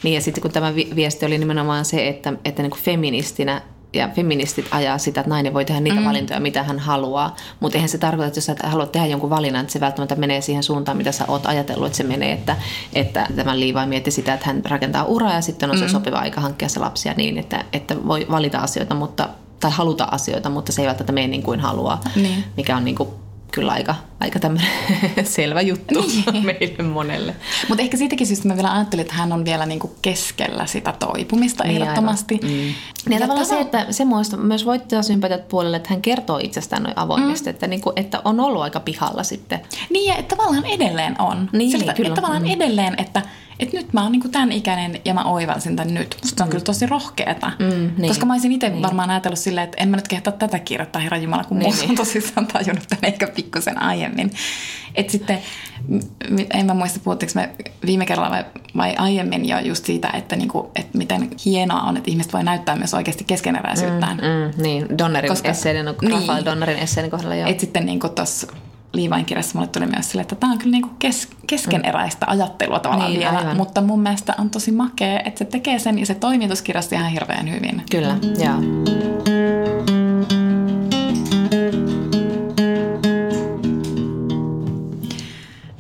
Niin ja sitten kun tämä viesti oli nimenomaan se, että, että niin kuin feministinä ja feministit ajaa sitä, että nainen voi tehdä niitä mm. valintoja, mitä hän haluaa. Mutta eihän se tarkoita, että jos sä haluat tehdä jonkun valinnan, että se välttämättä menee siihen suuntaan, mitä sä oot ajatellut, että se menee. Että, että tämä Liivai mietti sitä, että hän rakentaa uraa ja sitten on mm. se sopiva aika hankkia se lapsia niin, että, että voi valita asioita, mutta tai haluta asioita, mutta se ei välttämättä mene niin kuin haluaa, niin. mikä on niin kuin kyllä aika, aika tämmöinen (laughs) selvä juttu niin. (laughs) meille monelle. Mutta ehkä siitäkin syystä mä vielä ajattelin, että hän on vielä niinku keskellä sitä toipumista niin, ehdottomasti. Mm. Niin ja tavallaan se, että se muista myös voittaa sympatiat puolelle, että hän kertoo itsestään noin avoimesti, mm. että, niinku, että on ollut aika pihalla sitten. Niin ja että tavallaan edelleen on. Niin, Siltä, kyllä. Että tavallaan mm. edelleen, että että nyt mä oon niinku tämän ikäinen ja mä oivalsin tämän nyt. Musta se on mm. kyllä tosi rohkeeta. Mm, niin. Koska mä olisin itse niin. varmaan ajatellut silleen, että en mä nyt kehtaa tätä kirjoittaa, herra Jumala, kun niin, musta on tosissaan tajunnut tämän ehkä pikkusen aiemmin. Että sitten, en mä muista puhuttiinko me viime kerralla vai, vai aiemmin jo just siitä, että, niinku, että miten hienoa on, että ihmiset voi näyttää myös oikeasti keskeneräisyyttään. Mm, mm, niin, Donnerin Koska, esseiden, niin, Rafael Donnerin esseiden kohdalla joo. Että sitten niinku tuossa Liivain kirjassa mulle tuli myös sille, että tämä on kyllä niinku kes, keskeneräistä ajattelua tavallaan niin, vielä, aivan. mutta mun mielestä on tosi makea, että se tekee sen ja se toimii tuossa kirjassa ihan hirveän hyvin. Kyllä, joo.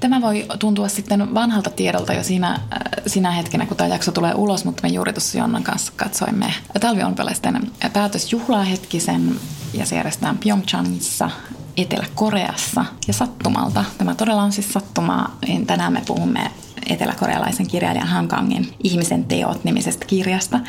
Tämä voi tuntua sitten vanhalta tiedolta jo siinä, äh, siinä hetkenä, kun tämä jakso tulee ulos, mutta me juuri tuossa Jonnan kanssa katsoimme talvionpelaisten päätösjuhlaa hetkisen ja se järjestetään Pyeongchangissa Etelä-Koreassa ja sattumalta. Tämä todella on siis sattumaa. Tänään me puhumme eteläkorealaisen kirjailijan Hankangin Ihmisen teot nimisestä kirjasta.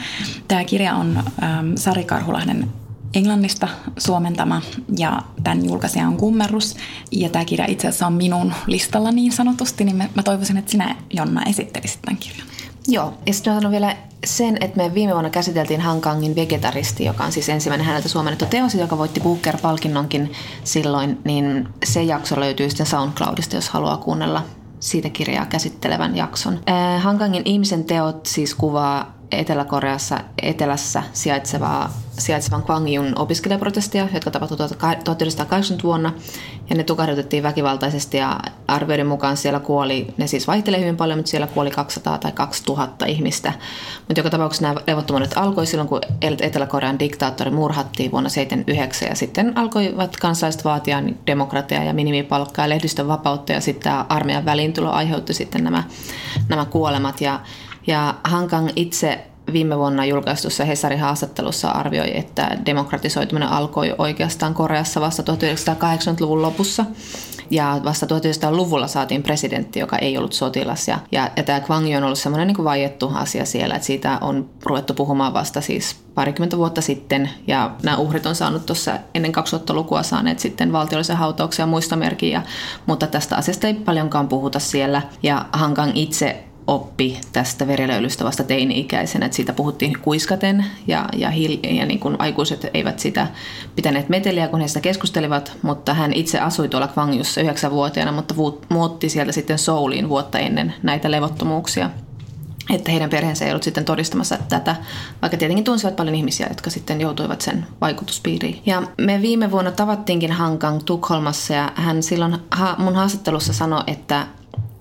Tämä kirja on ähm, Sari Karhulahden englannista suomentama ja tämän julkaisija on Kummerus. Ja tämä kirja itse asiassa on minun listalla niin sanotusti, niin mä toivoisin, että sinä Jonna esittelisit tämän kirjan. Joo, ja sitten sanon vielä sen, että me viime vuonna käsiteltiin Hankangin Vegetaristi, joka on siis ensimmäinen häneltä suomennettu teos, joka voitti Booker-palkinnonkin silloin, niin se jakso löytyy sitten SoundCloudista, jos haluaa kuunnella siitä kirjaa käsittelevän jakson. Hankangin ihmisen teot siis kuvaa Etelä-Koreassa etelässä sijaitsevaa, sijaitsevan Kwangyun opiskelijaprotestia, jotka tapahtuivat 1980 vuonna. Ja ne tukahdutettiin väkivaltaisesti ja arvioiden mukaan siellä kuoli, ne siis vaihtelee hyvin paljon, mutta siellä kuoli 200 tai 2000 ihmistä. Mutta joka tapauksessa nämä levottomuudet alkoi silloin, kun Etelä-Korean diktaattori murhattiin vuonna 1979 ja sitten alkoivat kansalaiset vaatia demokratiaa ja minimipalkkaa ja lehdistön vapautta ja sitten tämä armeijan väliintulo aiheutti sitten nämä, nämä kuolemat ja ja Hankang itse viime vuonna julkaistussa Hesarin haastattelussa arvioi, että demokratisoituminen alkoi oikeastaan Koreassa vasta 1980-luvun lopussa. Ja vasta 1900-luvulla saatiin presidentti, joka ei ollut sotilas. Ja, ja, ja tämä Kwang on ollut semmoinen niin vaiettu asia siellä, että siitä on ruvettu puhumaan vasta siis parikymmentä vuotta sitten. Ja nämä uhrit on saanut tuossa ennen 2000-lukua saaneet sitten valtiollisen hautauksen ja muistomerkin. mutta tästä asiasta ei paljonkaan puhuta siellä. Ja Hankang itse oppi tästä verilöylystä vasta teini-ikäisenä, että siitä puhuttiin kuiskaten ja, ja, hil, ja niin kuin aikuiset eivät sitä pitäneet meteliä, kun he sitä keskustelivat, mutta hän itse asui tuolla Kwangjussa yhdeksänvuotiaana, mutta muutti sieltä sitten Souliin vuotta ennen näitä levottomuuksia että heidän perheensä ei ollut sitten todistamassa tätä, vaikka tietenkin tunsivat paljon ihmisiä, jotka sitten joutuivat sen vaikutuspiiriin. Ja me viime vuonna tavattiinkin Hankang Tukholmassa ja hän silloin mun haastattelussa sanoi, että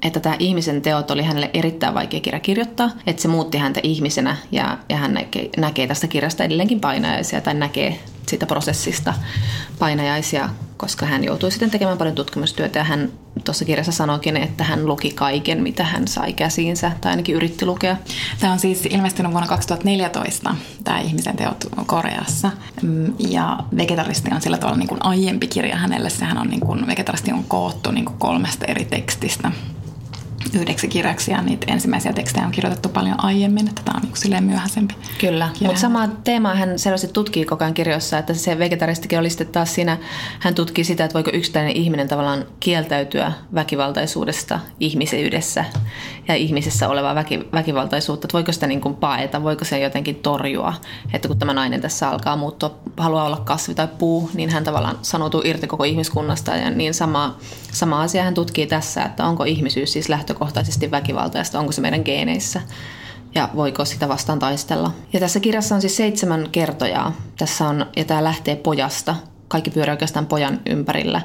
että tämä ihmisen teot oli hänelle erittäin vaikea kirja kirjoittaa, että se muutti häntä ihmisenä ja, ja hän näkee, näkee tästä kirjasta edelleenkin painajaisia tai näkee siitä prosessista painajaisia, koska hän joutui sitten tekemään paljon tutkimustyötä ja hän tuossa kirjassa sanoikin, että hän luki kaiken, mitä hän sai käsiinsä tai ainakin yritti lukea. Tämä on siis ilmestynyt vuonna 2014, tämä Ihmisen teot Koreassa. Ja Vegetaristi on sillä tavalla niin kuin aiempi kirja hänelle. Sehän on niin kuin, Vegetaristi on koottu niin kuin kolmesta eri tekstistä yhdeksi kirjaksi ja niitä ensimmäisiä tekstejä on kirjoitettu paljon aiemmin, että tämä on niin myöhäisempi. Kyllä, mutta sama teema hän selvästi tutkii koko ajan kirjoissa, että se vegetaristikin oli sitten taas siinä, hän tutkii sitä, että voiko yksittäinen ihminen tavallaan kieltäytyä väkivaltaisuudesta ihmisyydessä ja ihmisessä olevaa väki, väkivaltaisuutta, että voiko sitä niin kuin paeta, voiko se jotenkin torjua, että kun tämä nainen tässä alkaa muuttua, haluaa olla kasvi tai puu, niin hän tavallaan sanoutuu irti koko ihmiskunnasta ja niin sama, sama asia hän tutkii tässä, että onko ihmisyys siis lähtökohtaisesti väkivaltaista, onko se meidän geeneissä ja voiko sitä vastaan taistella. Ja tässä kirjassa on siis seitsemän kertojaa. Tässä on, ja tämä lähtee pojasta. Kaikki pyörii oikeastaan pojan ympärillä.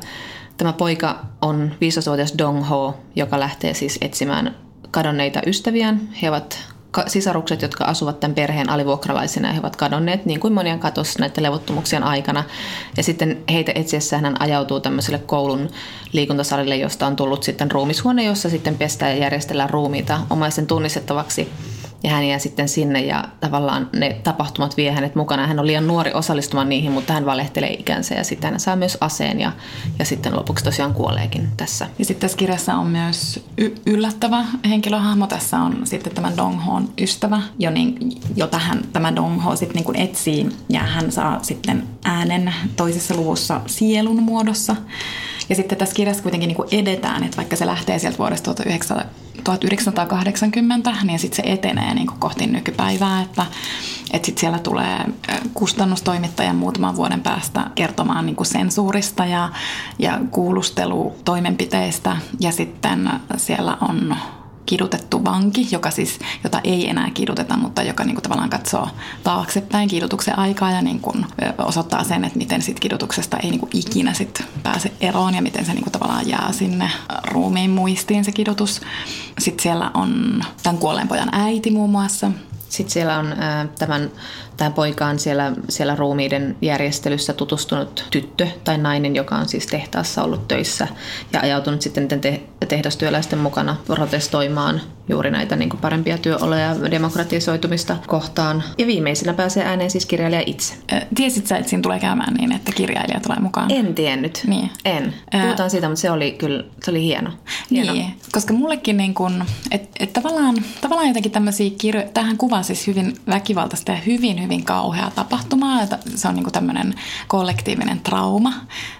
Tämä poika on 15-vuotias Dong Ho, joka lähtee siis etsimään kadonneita ystäviään. He ovat sisarukset, jotka asuvat tämän perheen alivuokralaisina ja he ovat kadonneet, niin kuin monia katos näiden levottomuuksien aikana. Ja sitten heitä etsiessä hän ajautuu tämmöiselle koulun liikuntasalille, josta on tullut sitten ruumishuone, jossa sitten pestään ja järjestellään ruumiita omaisen tunnistettavaksi ja hän jää sitten sinne ja tavallaan ne tapahtumat vie hänet mukana. Hän on liian nuori osallistumaan niihin, mutta hän valehtelee ikänsä ja sitten hän saa myös aseen ja, ja sitten lopuksi tosiaan kuoleekin tässä. Ja sitten tässä kirjassa on myös y- yllättävä henkilöhahmo. Tässä on sitten tämä Donghoon ystävä, jo niin, jota hän, tämä Dongho sitten niin etsii ja hän saa sitten äänen toisessa luvussa sielun muodossa. Ja sitten tässä kirjassa kuitenkin niin kuin edetään, että vaikka se lähtee sieltä vuodesta 1980, niin sitten se etenee niin kuin kohti nykypäivää, että, että sitten siellä tulee kustannustoimittaja muutaman vuoden päästä kertomaan niin kuin sensuurista ja, ja kuulustelutoimenpiteistä. Ja sitten siellä on kidutettu vanki, joka siis, jota ei enää kiduteta, mutta joka niin kuin tavallaan katsoo taaksepäin kidutuksen aikaa ja niin kuin osoittaa sen, että miten sit kidutuksesta ei niin kuin ikinä sit pääse eroon ja miten se niin kuin tavallaan jää sinne ruumiin muistiin se kidutus. Sitten siellä on tämän kuolleen pojan äiti muun muassa, sitten siellä on tämän, tämän poikaan siellä, siellä ruumiiden järjestelyssä tutustunut tyttö tai nainen, joka on siis tehtaassa ollut töissä ja ajautunut sitten te- tehdastyöläisten mukana protestoimaan juuri näitä niin parempia työoloja ja demokratisoitumista kohtaan. Ja viimeisenä pääsee ääneen siis kirjailija itse. Tiesit sä, että siinä tulee käymään niin, että kirjailija tulee mukaan? En tiennyt. Niin. En. Puhutaan siitä, mutta se oli kyllä se oli hieno. hieno. Niin, koska mullekin niin kun, että et tavallaan, tavallaan jotenkin tämmöisiä kirjoja, tähän kuvaa siis hyvin väkivaltaista ja hyvin, hyvin kauheaa tapahtumaa. Se on niin tämmöinen kollektiivinen trauma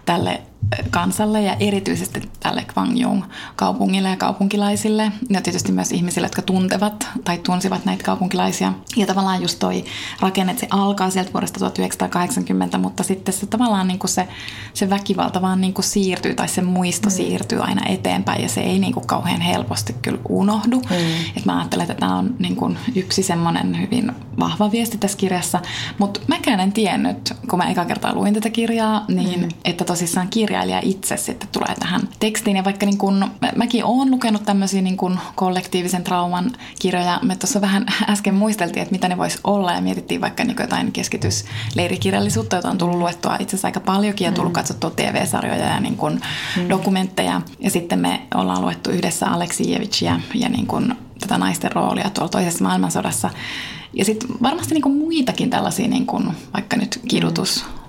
tälle kansalle ja erityisesti tälle Gwangyong kaupungille ja kaupunkilaisille ja tietysti myös ihmisille, jotka tuntevat tai tunsivat näitä kaupunkilaisia. Ja tavallaan just toi rakenne, se alkaa sieltä vuodesta 1980, mutta sitten se tavallaan niin kuin se, se väkivalta vaan niin kuin siirtyy tai se muisto mm. siirtyy aina eteenpäin ja se ei niin kuin kauhean helposti kyllä unohdu. Mm. Et mä ajattelen, että tämä on niin kuin yksi semmoinen hyvin vahva viesti tässä kirjassa, mutta mäkään en tiennyt, kun mä eka kertaa luin tätä kirjaa, niin mm. että tosissaan kirja kirjailija itse sitten tulee tähän tekstiin. Ja vaikka niin kun, mäkin olen lukenut tämmöisiä niin kun kollektiivisen trauman kirjoja, me tuossa vähän (laughs) äsken muisteltiin, että mitä ne voisi olla ja mietittiin vaikka niin jotain keskitysleirikirjallisuutta, jota on tullut luettua itse asiassa aika paljonkin ja tullut mm. katsottua TV-sarjoja ja niin kun mm. dokumentteja. Ja sitten me ollaan luettu yhdessä Aleksijevicia ja niin kun tätä naisten roolia tuolla toisessa maailmansodassa. Ja sitten varmasti niin kuin muitakin tällaisia, niin kuin vaikka nyt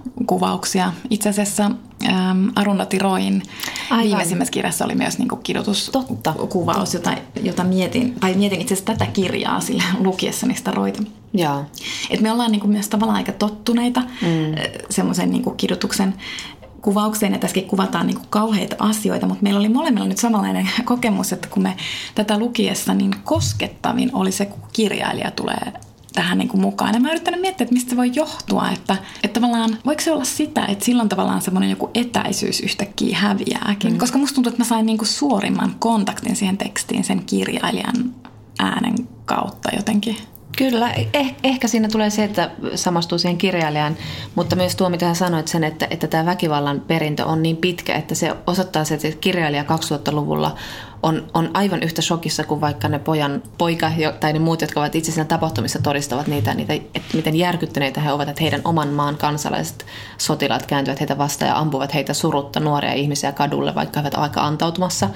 kidutuskuvauksia. Itse asiassa ähm, Arundhati Roin Aivan. viimeisimmässä kirjassa oli myös niin kuin kidutuskuvaus, jota, jota mietin, tai mietin itse asiassa tätä kirjaa sille (laughs) lukiessani sitä Roita. Jaa. Et me ollaan niin kuin myös tavallaan aika tottuneita mm. semmoisen niin kuin kidutuksen kuvaukseen ja tässäkin kuvataan niin kuin kauheita asioita, mutta meillä oli molemmilla nyt samanlainen (laughs) kokemus, että kun me tätä lukiessa, niin koskettavin oli se, kun kirjailija tulee tähän niin kuin mukaan. Ja mä yrittänyt miettiä, että mistä se voi johtua, että, että tavallaan voiko se olla sitä, että silloin tavallaan semmoinen joku etäisyys yhtäkkiä häviääkin. Mm. Koska musta tuntuu, että mä sain niin kuin suorimman kontaktin siihen tekstiin sen kirjailijan äänen kautta jotenkin. Kyllä, eh, ehkä siinä tulee se, että samastuu siihen kirjailijan, mutta myös tuo, mitä hän sanoit sen, että, että tämä väkivallan perintö on niin pitkä, että se osoittaa se, että kirjailija 2000-luvulla on, on aivan yhtä shokissa kuin vaikka ne pojan, poika tai ne muut, jotka ovat itse siinä tapahtumissa todistavat niitä, niitä että miten järkyttyneitä he ovat, että heidän oman maan kansalaiset sotilaat kääntyvät heitä vastaan ja ampuvat heitä surutta nuoria ihmisiä kadulle, vaikka he ovat aika antautumassa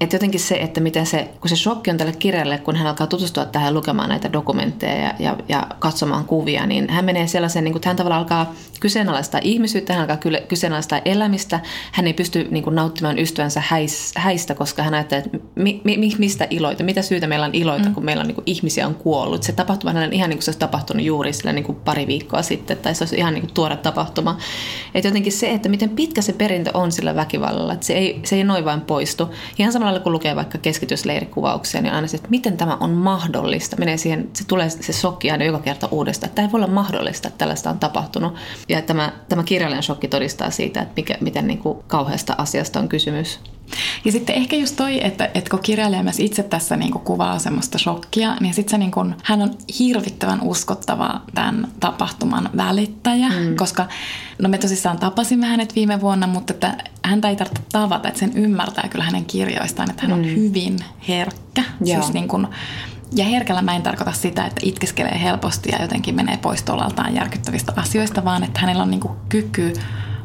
että jotenkin se, että miten se, kun se shokki on tälle kirjalle, kun hän alkaa tutustua tähän lukemaan näitä dokumentteja ja, ja, ja katsomaan kuvia, niin hän menee sellaisen, niin kuin, että hän tavallaan alkaa kyseenalaistaa ihmisyyttä, hän alkaa kyseenalaistaa elämistä, hän ei pysty niin kuin, nauttimaan ystävänsä häis, häistä, koska hän ajattelee, että mi, mi, mistä iloita, mitä syytä meillä on iloita, mm. kun meillä on niin kuin, ihmisiä on kuollut. Se tapahtuma on ihan niin kuin se olisi tapahtunut juuri sillä niin kuin pari viikkoa sitten, tai se olisi ihan niin kuin, tuore tapahtuma. Että jotenkin se, että miten pitkä se perintö on sillä väkivallalla, että se ei, se ei noin vain poistu. Ihan samalla lailla kun lukee vaikka keskitysleirikuvauksia, niin aina se, että miten tämä on mahdollista. Menee siihen, se tulee se shokki aina joka kerta uudestaan, tämä ei voi olla mahdollista, että tällaista on tapahtunut. Ja tämä, tämä kirjallinen shokki todistaa siitä, että mikä, miten niin kuin kauheasta asiasta on kysymys. Ja sitten ehkä just toi, että, että kun kirjailija myös itse tässä niin kuin kuvaa semmoista shokkia, niin sitten se niin kuin, hän on hirvittävän uskottava tämän tapahtuman välittäjä, mm. koska no me tosissaan tapasimme hänet viime vuonna, mutta että häntä ei tarvitse tavata, että sen ymmärtää kyllä hänen kirjoistaan, että hän on mm. hyvin herkkä. Joo. Siis niin kuin, ja herkällä mä en tarkoita sitä, että itkeskelee helposti ja jotenkin menee pois tolaltaan järkyttävistä asioista, vaan että hänellä on niin kuin kyky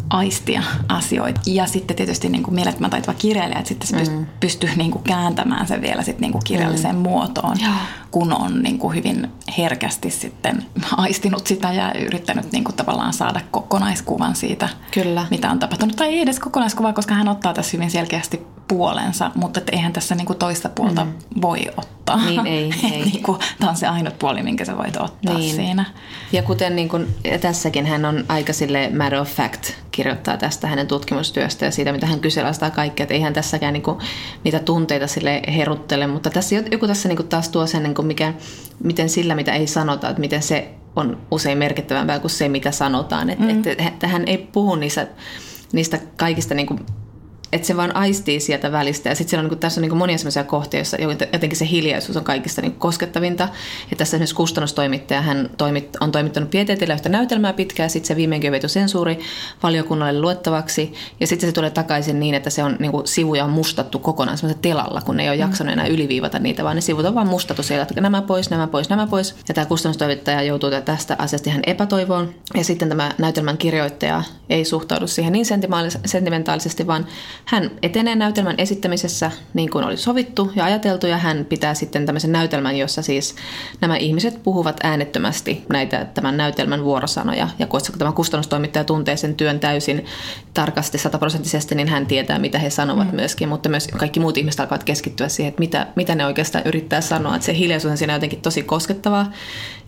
aistia asioita. Ja sitten tietysti niin kuin mielettömän taitava kirjailija, että sitten se mm. pystyy niin kuin kääntämään sen vielä sitten niin kuin kirjalliseen mm. muotoon, ja. kun on niin kuin hyvin herkästi sitten (laughs) aistinut sitä ja yrittänyt niin kuin tavallaan saada kokonaiskuvan siitä, Kyllä. mitä on tapahtunut. Tai ei edes kokonaiskuvaa, koska hän ottaa tässä hyvin selkeästi puolensa, mutta et eihän tässä niinku toista puolta mm. voi ottaa. Niin, ei, (laughs) ei. niinku, tämä on se ainut puoli, minkä sä voit ottaa niin. siinä. Ja kuten niin kun, ja tässäkin hän on aika sille matter of fact kirjoittaa tästä hänen tutkimustyöstä ja siitä, mitä hän kyseenalaistaa kaikkea. Että eihän tässäkään niinku, niitä tunteita sille heruttele, mutta tässä joku tässä niinku taas tuo sen, niinku mikä, miten sillä, mitä ei sanota, että miten se on usein merkittävämpää kuin se, mitä sanotaan. Että mm. et, et, hän ei puhu niistä, niistä kaikista niinku että se vaan aistii sieltä välistä. Ja sitten on, niin tässä on niin monia sellaisia kohtia, joissa jotenkin se hiljaisuus on kaikista niin koskettavinta. Ja tässä esimerkiksi kustannustoimittaja, hän toimit, on toimittanut pieteetillä yhtä näytelmää pitkään, sitten se viimeinkin on sensuuri valiokunnalle luettavaksi. Ja sitten se tulee takaisin niin, että se on niin kuin, sivuja on mustattu kokonaan semmoisella telalla, kun ne ei ole jaksanut enää yliviivata niitä, vaan ne sivut on vaan mustattu siellä, että nämä pois, nämä pois, nämä pois. Ja tämä kustannustoimittaja joutuu tästä asiasta ihan epätoivoon. Ja sitten tämä näytelmän kirjoittaja ei suhtaudu siihen niin sentimentaalisesti, vaan hän etenee näytelmän esittämisessä niin kuin oli sovittu ja ajateltu ja hän pitää sitten tämmöisen näytelmän, jossa siis nämä ihmiset puhuvat äänettömästi näitä tämän näytelmän vuorosanoja ja koska tämä kustannustoimittaja tuntee sen työn täysin tarkasti sataprosenttisesti, niin hän tietää mitä he sanovat mm. myöskin, mutta myös kaikki muut ihmiset alkavat keskittyä siihen, että mitä, mitä ne oikeastaan yrittää sanoa, että se hiljaisuus on siinä jotenkin tosi koskettavaa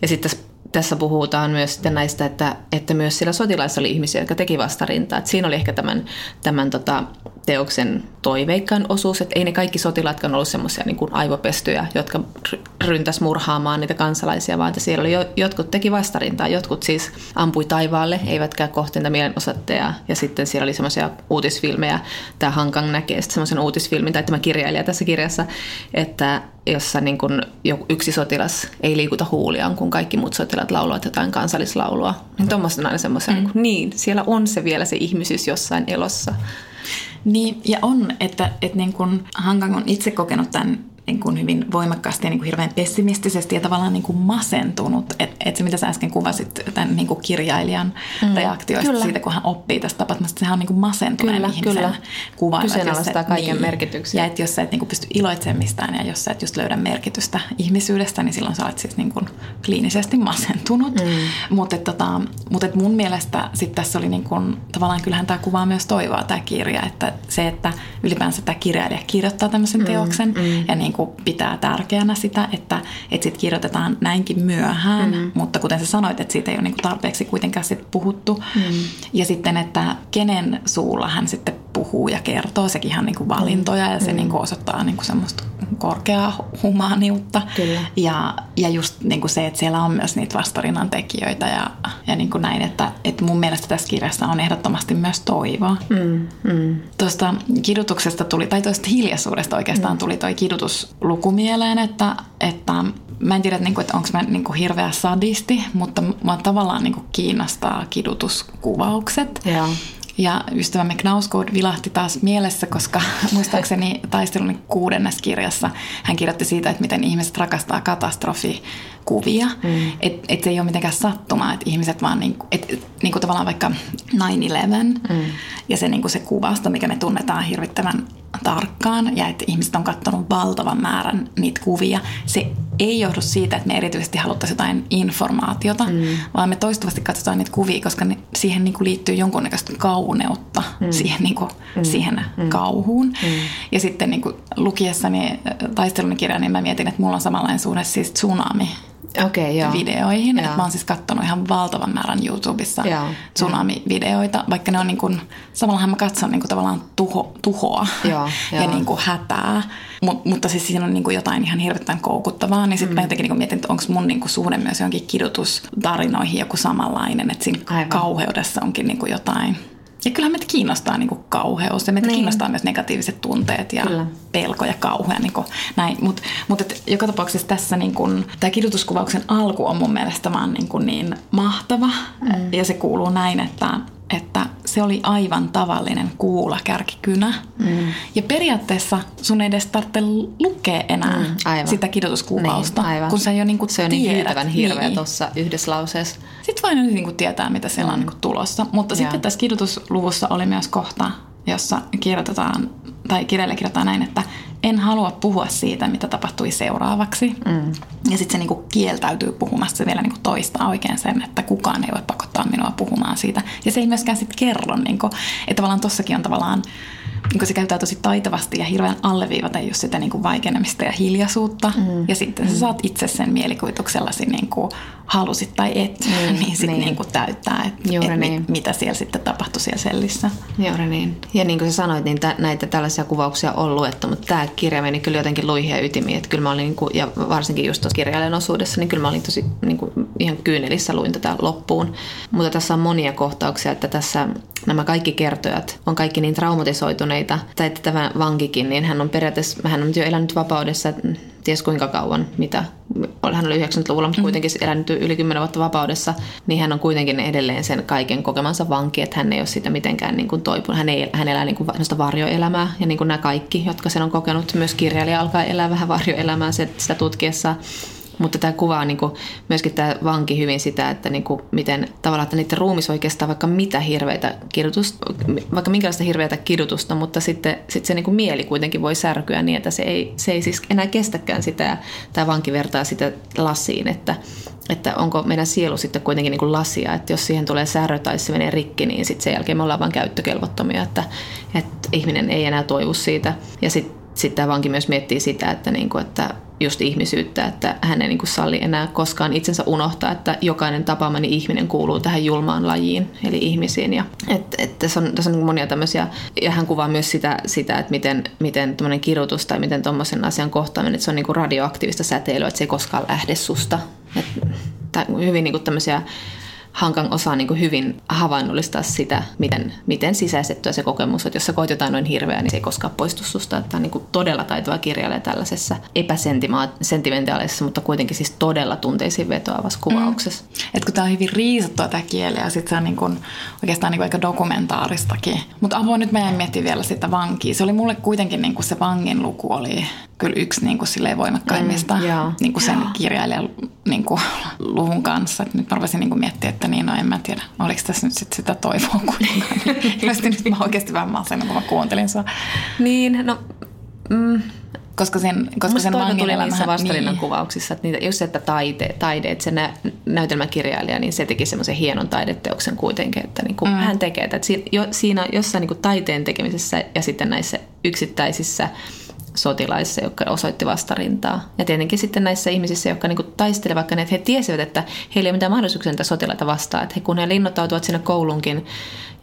ja sitten tässä puhutaan myös sitten näistä, että, että myös siellä sotilaissa oli ihmisiä, jotka teki vastarintaa. Että siinä oli ehkä tämän, tämän tota, teoksen toiveikkaan osuus, että ei ne kaikki sotilaatkaan ollut semmoisia niin kuin aivopestyjä, jotka ryntäs murhaamaan niitä kansalaisia, vaan että siellä oli jo, jotkut teki vastarintaa, jotkut siis ampui taivaalle, eivätkä kohti niitä mielenosoitteja. Ja sitten siellä oli semmoisia uutisfilmejä, tämä Hankang näkee semmoisen uutisfilmin, tai tämä kirjailija tässä kirjassa, että jossa niin kuin yksi sotilas ei liikuta huuliaan, kun kaikki muut sotilaat laulavat jotain kansallislaulua. Niin tuommoista on aina semmoisia, mm. niin, niin, siellä on se vielä se ihmisyys jossain elossa. Niin, ja on, että, että niin kuin Hangang on itse kokenut tämän niin kuin hyvin voimakkaasti ja niin kuin hirveän pessimistisesti ja tavallaan niin kuin masentunut. Että et se, mitä sä äsken kuvasit tämän niin kuin kirjailijan mm, reaktioista kyllä. siitä, kun hän oppii tästä tapahtumasta, sehän on niin kuin masentuneen kyllä, ihmisen kyllä. kuva. Kyseenalaistaa kaiken niin, merkityksen. Ja että jos sä et niin kuin pysty iloitsemaan mistään ja jos sä et just löydä merkitystä ihmisyydestä, niin silloin sä olet siis niin kuin kliinisesti masentunut. Mm. Mutta tota, mut et mun mielestä sit tässä oli niin kuin, tavallaan kyllähän tämä kuvaa myös toivoa tämä kirja, että se, että ylipäänsä tämä kirjailija kirjoittaa tämmöisen mm, teoksen mm. ja niin kuin pitää tärkeänä sitä, että, että sit kirjoitetaan näinkin myöhään, mm. mutta kuten sä sanoit, että siitä ei ole niin kuin tarpeeksi kuitenkaan sit puhuttu. Mm. Ja sitten, että kenen suulla hän sitten puhuu ja kertoo, sekin ihan niin kuin valintoja ja se mm. niin kuin osoittaa niin kuin semmoista korkeaa humaaniutta. Kyllä. Ja, ja just niin kuin se, että siellä on myös niitä vastarinnan tekijöitä ja, ja niin kuin näin, että, että mun mielestä tässä kirjassa on ehdottomasti myös toivoa. Mm, mm. Tuosta kidutuksesta tuli, tai tuosta hiljaisuudesta oikeastaan mm. tuli toi kidutusluku mieleen, että, että mä en tiedä, että, että onko mä niin kuin hirveä sadisti, mutta mä tavallaan niin kuin kiinnostaa kidutuskuvaukset. Ja. Ja ystävämme Knausgård vilahti taas mielessä, koska (laughs) muistaakseni taistelun kuudennes kirjassa hän kirjoitti siitä, että miten ihmiset rakastaa katastrofikuvia. Mm. Että et se ei ole mitenkään sattumaa, että ihmiset vaan niinku, et, et, niinku tavallaan vaikka 9-11 mm. ja se, niinku se kuvasta, mikä me tunnetaan hirvittävän tarkkaan ja että ihmiset on katsonut valtavan määrän niitä kuvia. Se ei johdu siitä, että me erityisesti haluttaisiin jotain informaatiota, mm. vaan me toistuvasti katsotaan niitä kuvia, koska ne, siihen niin kuin liittyy jonkunnäköistä kauneutta mm. siihen, niin kuin, mm. siihen mm. kauhuun. Mm. Ja sitten niin kuin lukiessani äh, taistelun kirjaa, niin mä mietin, että mulla on samanlainen suhde siis tsunami okay, joo. videoihin. Joo. mä oon siis katsonut ihan valtavan määrän YouTubessa joo. tsunami-videoita, vaikka ne on niin kuin, samallahan mä katson niin kuin tavallaan tuho, tuhoa joo, ja joo. Niin kuin hätää. Mut, mutta siis siinä on niin kuin jotain ihan hirveän koukuttavaa, niin sitten mm. mä jotenkin niin kuin mietin, että onko mun niin kuin suhde myös johonkin kidutustarinoihin joku samanlainen, että siinä Aivan. kauheudessa onkin niin kuin jotain ja kyllähän meitä kiinnostaa niin kuin kauheus ja meitä niin. kiinnostaa myös negatiiviset tunteet ja Kyllä. pelko ja kauhea. Niin näin. Mutta mut joka tapauksessa tässä niin kuin, tämä kidutuskuvauksen alku on mun mielestä vaan niin, kuin niin mahtava. Mm. Ja se kuuluu näin, että että se oli aivan tavallinen kuula kärkikynä. Mm. Ja periaatteessa sun ei edes tarvitse lukea enää mm, aivan. sitä kidotuskuvausta, niin, aivan. kun sä jo niinku Se on niin tiedät. niin hirveä niin. tuossa yhdessä lauseessa. Sitten vain niinku tietää, mitä siellä mm. on niinku tulossa. Mutta ja. sitten tässä kidotusluvussa oli myös kohta, jossa kirjoitetaan, tai kirjailija kirjoittaa näin, että en halua puhua siitä, mitä tapahtui seuraavaksi. Mm. Ja sitten se niinku kieltäytyy puhumasta, se vielä niinku toistaa oikein sen, että kukaan ei voi pakottaa minua puhumaan siitä. Ja se ei myöskään sitten kerro, niinku, että tavallaan tossakin on tavallaan niin se käyttää tosi taitavasti ja hirveän alleviivata just sitä niin kuin vaikenemista ja hiljaisuutta. Mm. Ja sitten mm. sä saat itse sen mielikuvituksellasi niin kuin halusit tai et, mm. niin (laughs) sitten niin. niin kuin täyttää, että et niin. mit, mitä siellä sitten tapahtui siellä sellissä. Juuri niin. Ja niin kuin sä sanoit, niin t- näitä tällaisia kuvauksia on luettu, mutta tämä kirja meni kyllä jotenkin luihin ja ytimiin. Että kyllä mä olin, niin kuin, ja varsinkin just tuossa kirjailijan osuudessa, niin kyllä mä olin tosi niin kuin, ihan kyynelissä luin tätä loppuun. Mutta tässä on monia kohtauksia, että tässä nämä kaikki kertojat on kaikki niin traumatisoituneita, tai että tämä vankikin, niin hän on periaatteessa, hän on jo elänyt vapaudessa ties kuinka kauan, mitä, hän oli 90-luvulla, mutta kuitenkin elänyt yli 10 vuotta vapaudessa, niin hän on kuitenkin edelleen sen kaiken kokemansa vanki, että hän ei ole sitä mitenkään niin kuin toipunut. Hän, ei, hän elää niin kuin varjoelämää ja niin kuin nämä kaikki, jotka sen on kokenut, myös kirjailija alkaa elää vähän varjoelämää sitä tutkiessa. Mutta tämä kuvaa niin kuin, myöskin tämä vanki hyvin sitä, että niin kuin, miten tavallaan, että niiden ruumis oikeastaan vaikka mitä hirveitä kidutusta, vaikka minkälaista hirveätä kidutusta, mutta sitten sit se niin kuin mieli kuitenkin voi särkyä niin, että se ei, se ei siis enää kestäkään sitä. Tämä vanki vertaa sitä lasiin, että, että onko meidän sielu sitten kuitenkin niin kuin lasia, että jos siihen tulee särö tai se menee rikki, niin sitten sen jälkeen me ollaan vain käyttökelvottomia, että, että ihminen ei enää toivu siitä. Ja sitten sitten tämä vanki myös miettii sitä, että, niin kuin, että just ihmisyyttä, että hän ei niin kuin salli enää koskaan itsensä unohtaa, että jokainen tapaamani ihminen kuuluu tähän julmaan lajiin, eli ihmisiin. Ja, et, et tässä on, tässä on niin monia tämmöisiä, ja hän kuvaa myös sitä, sitä että miten, miten tämmöinen kirjoitus tai miten tuommoisen asian kohtaaminen, että se on niin kuin radioaktiivista säteilyä, että se ei koskaan lähde susta. Et, hyvin niin kuin tämmöisiä Hankan osaa niin kuin hyvin havainnollistaa sitä, miten, miten sisäistettyä se kokemus, että jos sä koet jotain noin hirveää, niin se ei koskaan poistu susta. Tämä on niin kuin todella taitava kirjailija tällaisessa epäsentimentaalisessa, mutta kuitenkin siis todella tunteisiin vetoavassa kuvauksessa. Mm. Et kun tämä on hyvin riisuttua tämä kieli ja sitten se on niin kuin, oikeastaan niin kuin aika dokumentaaristakin. Mutta avoin nyt meidän miettiä vielä sitä vankia. Se oli mulle kuitenkin niin kuin se vangin luku oli kyllä yksi niin kuin silleen voimakkaimmista mm, niin kuin sen kirjailijan niin kuin, luvun kanssa. Et nyt mä rupesin niin kuin miettiä, että niin, no en mä tiedä, oliko tässä nyt sit sitä toivoa kuitenkaan. (laughs) Ilmeisesti nyt mä oikeasti vähän masennut, kun mä kuuntelin sua. Niin, no... Mm. Koska sen, koska sen vangin tuli niissä vastarinnan niin. kuvauksissa, että niitä, just että taide, taide että se nä, näytelmäkirjailija, niin se teki semmoisen hienon taideteoksen kuitenkin, että niin kuin mm. hän tekee. Että siinä, jo, siinä jossain niin kuin taiteen tekemisessä ja sitten näissä yksittäisissä sotilaissa, jotka osoitti vastarintaa. Ja tietenkin sitten näissä ihmisissä, jotka niin taistelevat, vaikka ne, että he tiesivät, että heillä ei ole mitään mahdollisuuksia niitä sotilaita vastaan. Että he, kun he linnoittautuvat sinne koulunkin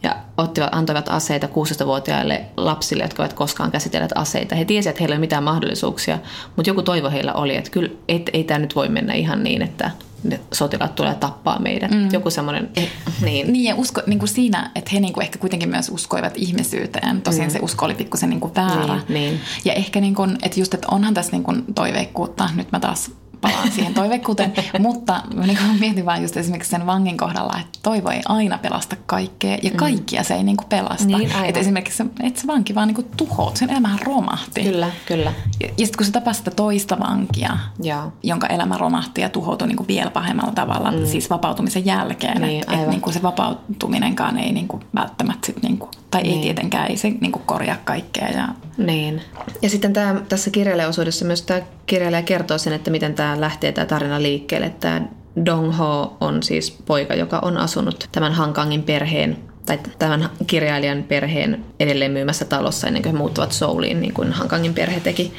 ja ottivat, antoivat aseita 16-vuotiaille lapsille, jotka eivät koskaan käsitelleet aseita. He tiesivät, että heillä ei ole mitään mahdollisuuksia, mutta joku toivo heillä oli, että kyllä et, ei tämä nyt voi mennä ihan niin, että ne sotilaat tulee tappaa meidät. Mm. Joku semmoinen, eh, niin. Niin ja usko, niin kuin siinä, että he niin kuin ehkä kuitenkin myös uskoivat ihmisyyteen. Tosin mm. se usko oli pikkusen niin kuin väärä. Niin, niin. Ja ehkä niin kuin, että just, että onhan tässä niin kuin toiveikkuutta. Nyt mä taas palaan siihen toiveikkuuteen. (laughs) Mutta mä niin mietin vaan just esimerkiksi sen vangin kohdalla, että toivo ei aina pelasta kaikkea ja mm. kaikkia mm. se ei niin kuin pelasta. Niin, että esimerkiksi että se vanki vaan niin kuin tuhout, sen elämähän romahti. Kyllä, kyllä. Ja, ja sitten kun se tapasi sitä toista vankia, ja. jonka elämä romahti ja tuhoutui niin kuin vielä pahemmalla tavalla, mm. siis vapautumisen jälkeen, niin, että et niin kuin se vapautuminenkaan ei niin kuin välttämättä sit niin kuin, tai niin. ei tietenkään, ei se niin kuin korjaa kaikkea. Ja... Niin. Ja sitten tämä, tässä kirjailijaosuudessa myös tämä kirjailija kertoo sen, että miten tämä lähtee tämä tarina liikkeelle. Tämä Dong Ho on siis poika, joka on asunut tämän Hankangin perheen tai tämän kirjailijan perheen edelleen myymässä talossa ennen kuin he muuttuvat Souliin, niin kuin Hankangin perhe teki.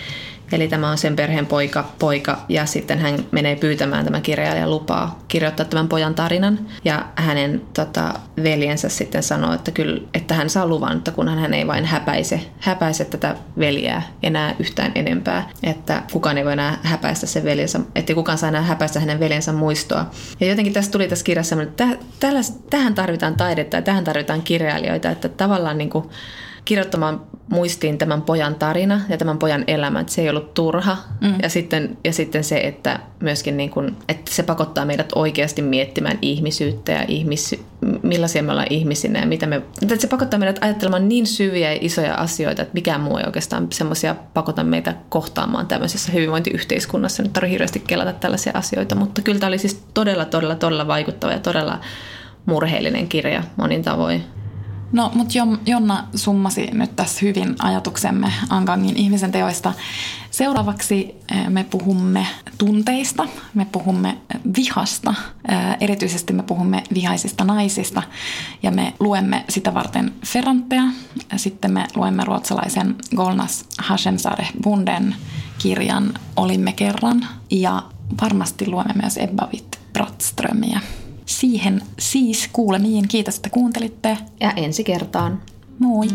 Eli tämä on sen perheen poika, poika ja sitten hän menee pyytämään tämän kirjailijan lupaa kirjoittaa tämän pojan tarinan. Ja hänen tota, veljensä sitten sanoo, että, kyllä, että hän saa luvan, että kunhan hän ei vain häpäise, häpäise tätä veljää enää yhtään enempää. Että kukaan ei voi enää häpäistä sen veljensä, että kukaan saa enää häpäistä hänen veljensä muistoa. Ja jotenkin tässä tuli tässä kirjassa, että tähän tarvitaan taidetta ja tähän tarvitaan kirjailijoita, että tavallaan niin kuin kirjoittamaan muistiin tämän pojan tarina ja tämän pojan elämä, että se ei ollut turha. Mm. Ja, sitten, ja sitten se, että myöskin niin kuin, että se pakottaa meidät oikeasti miettimään ihmisyyttä ja ihmis, millaisia me ollaan ihmisinä ja mitä me, että se pakottaa meidät ajattelemaan niin syviä ja isoja asioita, että mikään muu ei oikeastaan semmoisia pakota meitä kohtaamaan tämmöisessä hyvinvointiyhteiskunnassa. Nyt tarvitsee hirveästi kelata tällaisia asioita, mutta kyllä tämä oli siis todella, todella, todella vaikuttava ja todella murheellinen kirja monin tavoin. No, mutta Jonna summasi nyt tässä hyvin ajatuksemme Ankangin ihmisen teoista. Seuraavaksi eh, me puhumme tunteista, me puhumme vihasta, eh, erityisesti me puhumme vihaisista naisista ja me luemme sitä varten Ferrantea. Sitten me luemme ruotsalaisen Golnas Hashemsare Bunden kirjan Olimme kerran ja varmasti luemme myös Ebba Witt Brattströmiä. Siihen siis kuulemiin. Kiitos, että kuuntelitte. Ja ensi kertaan. Moi.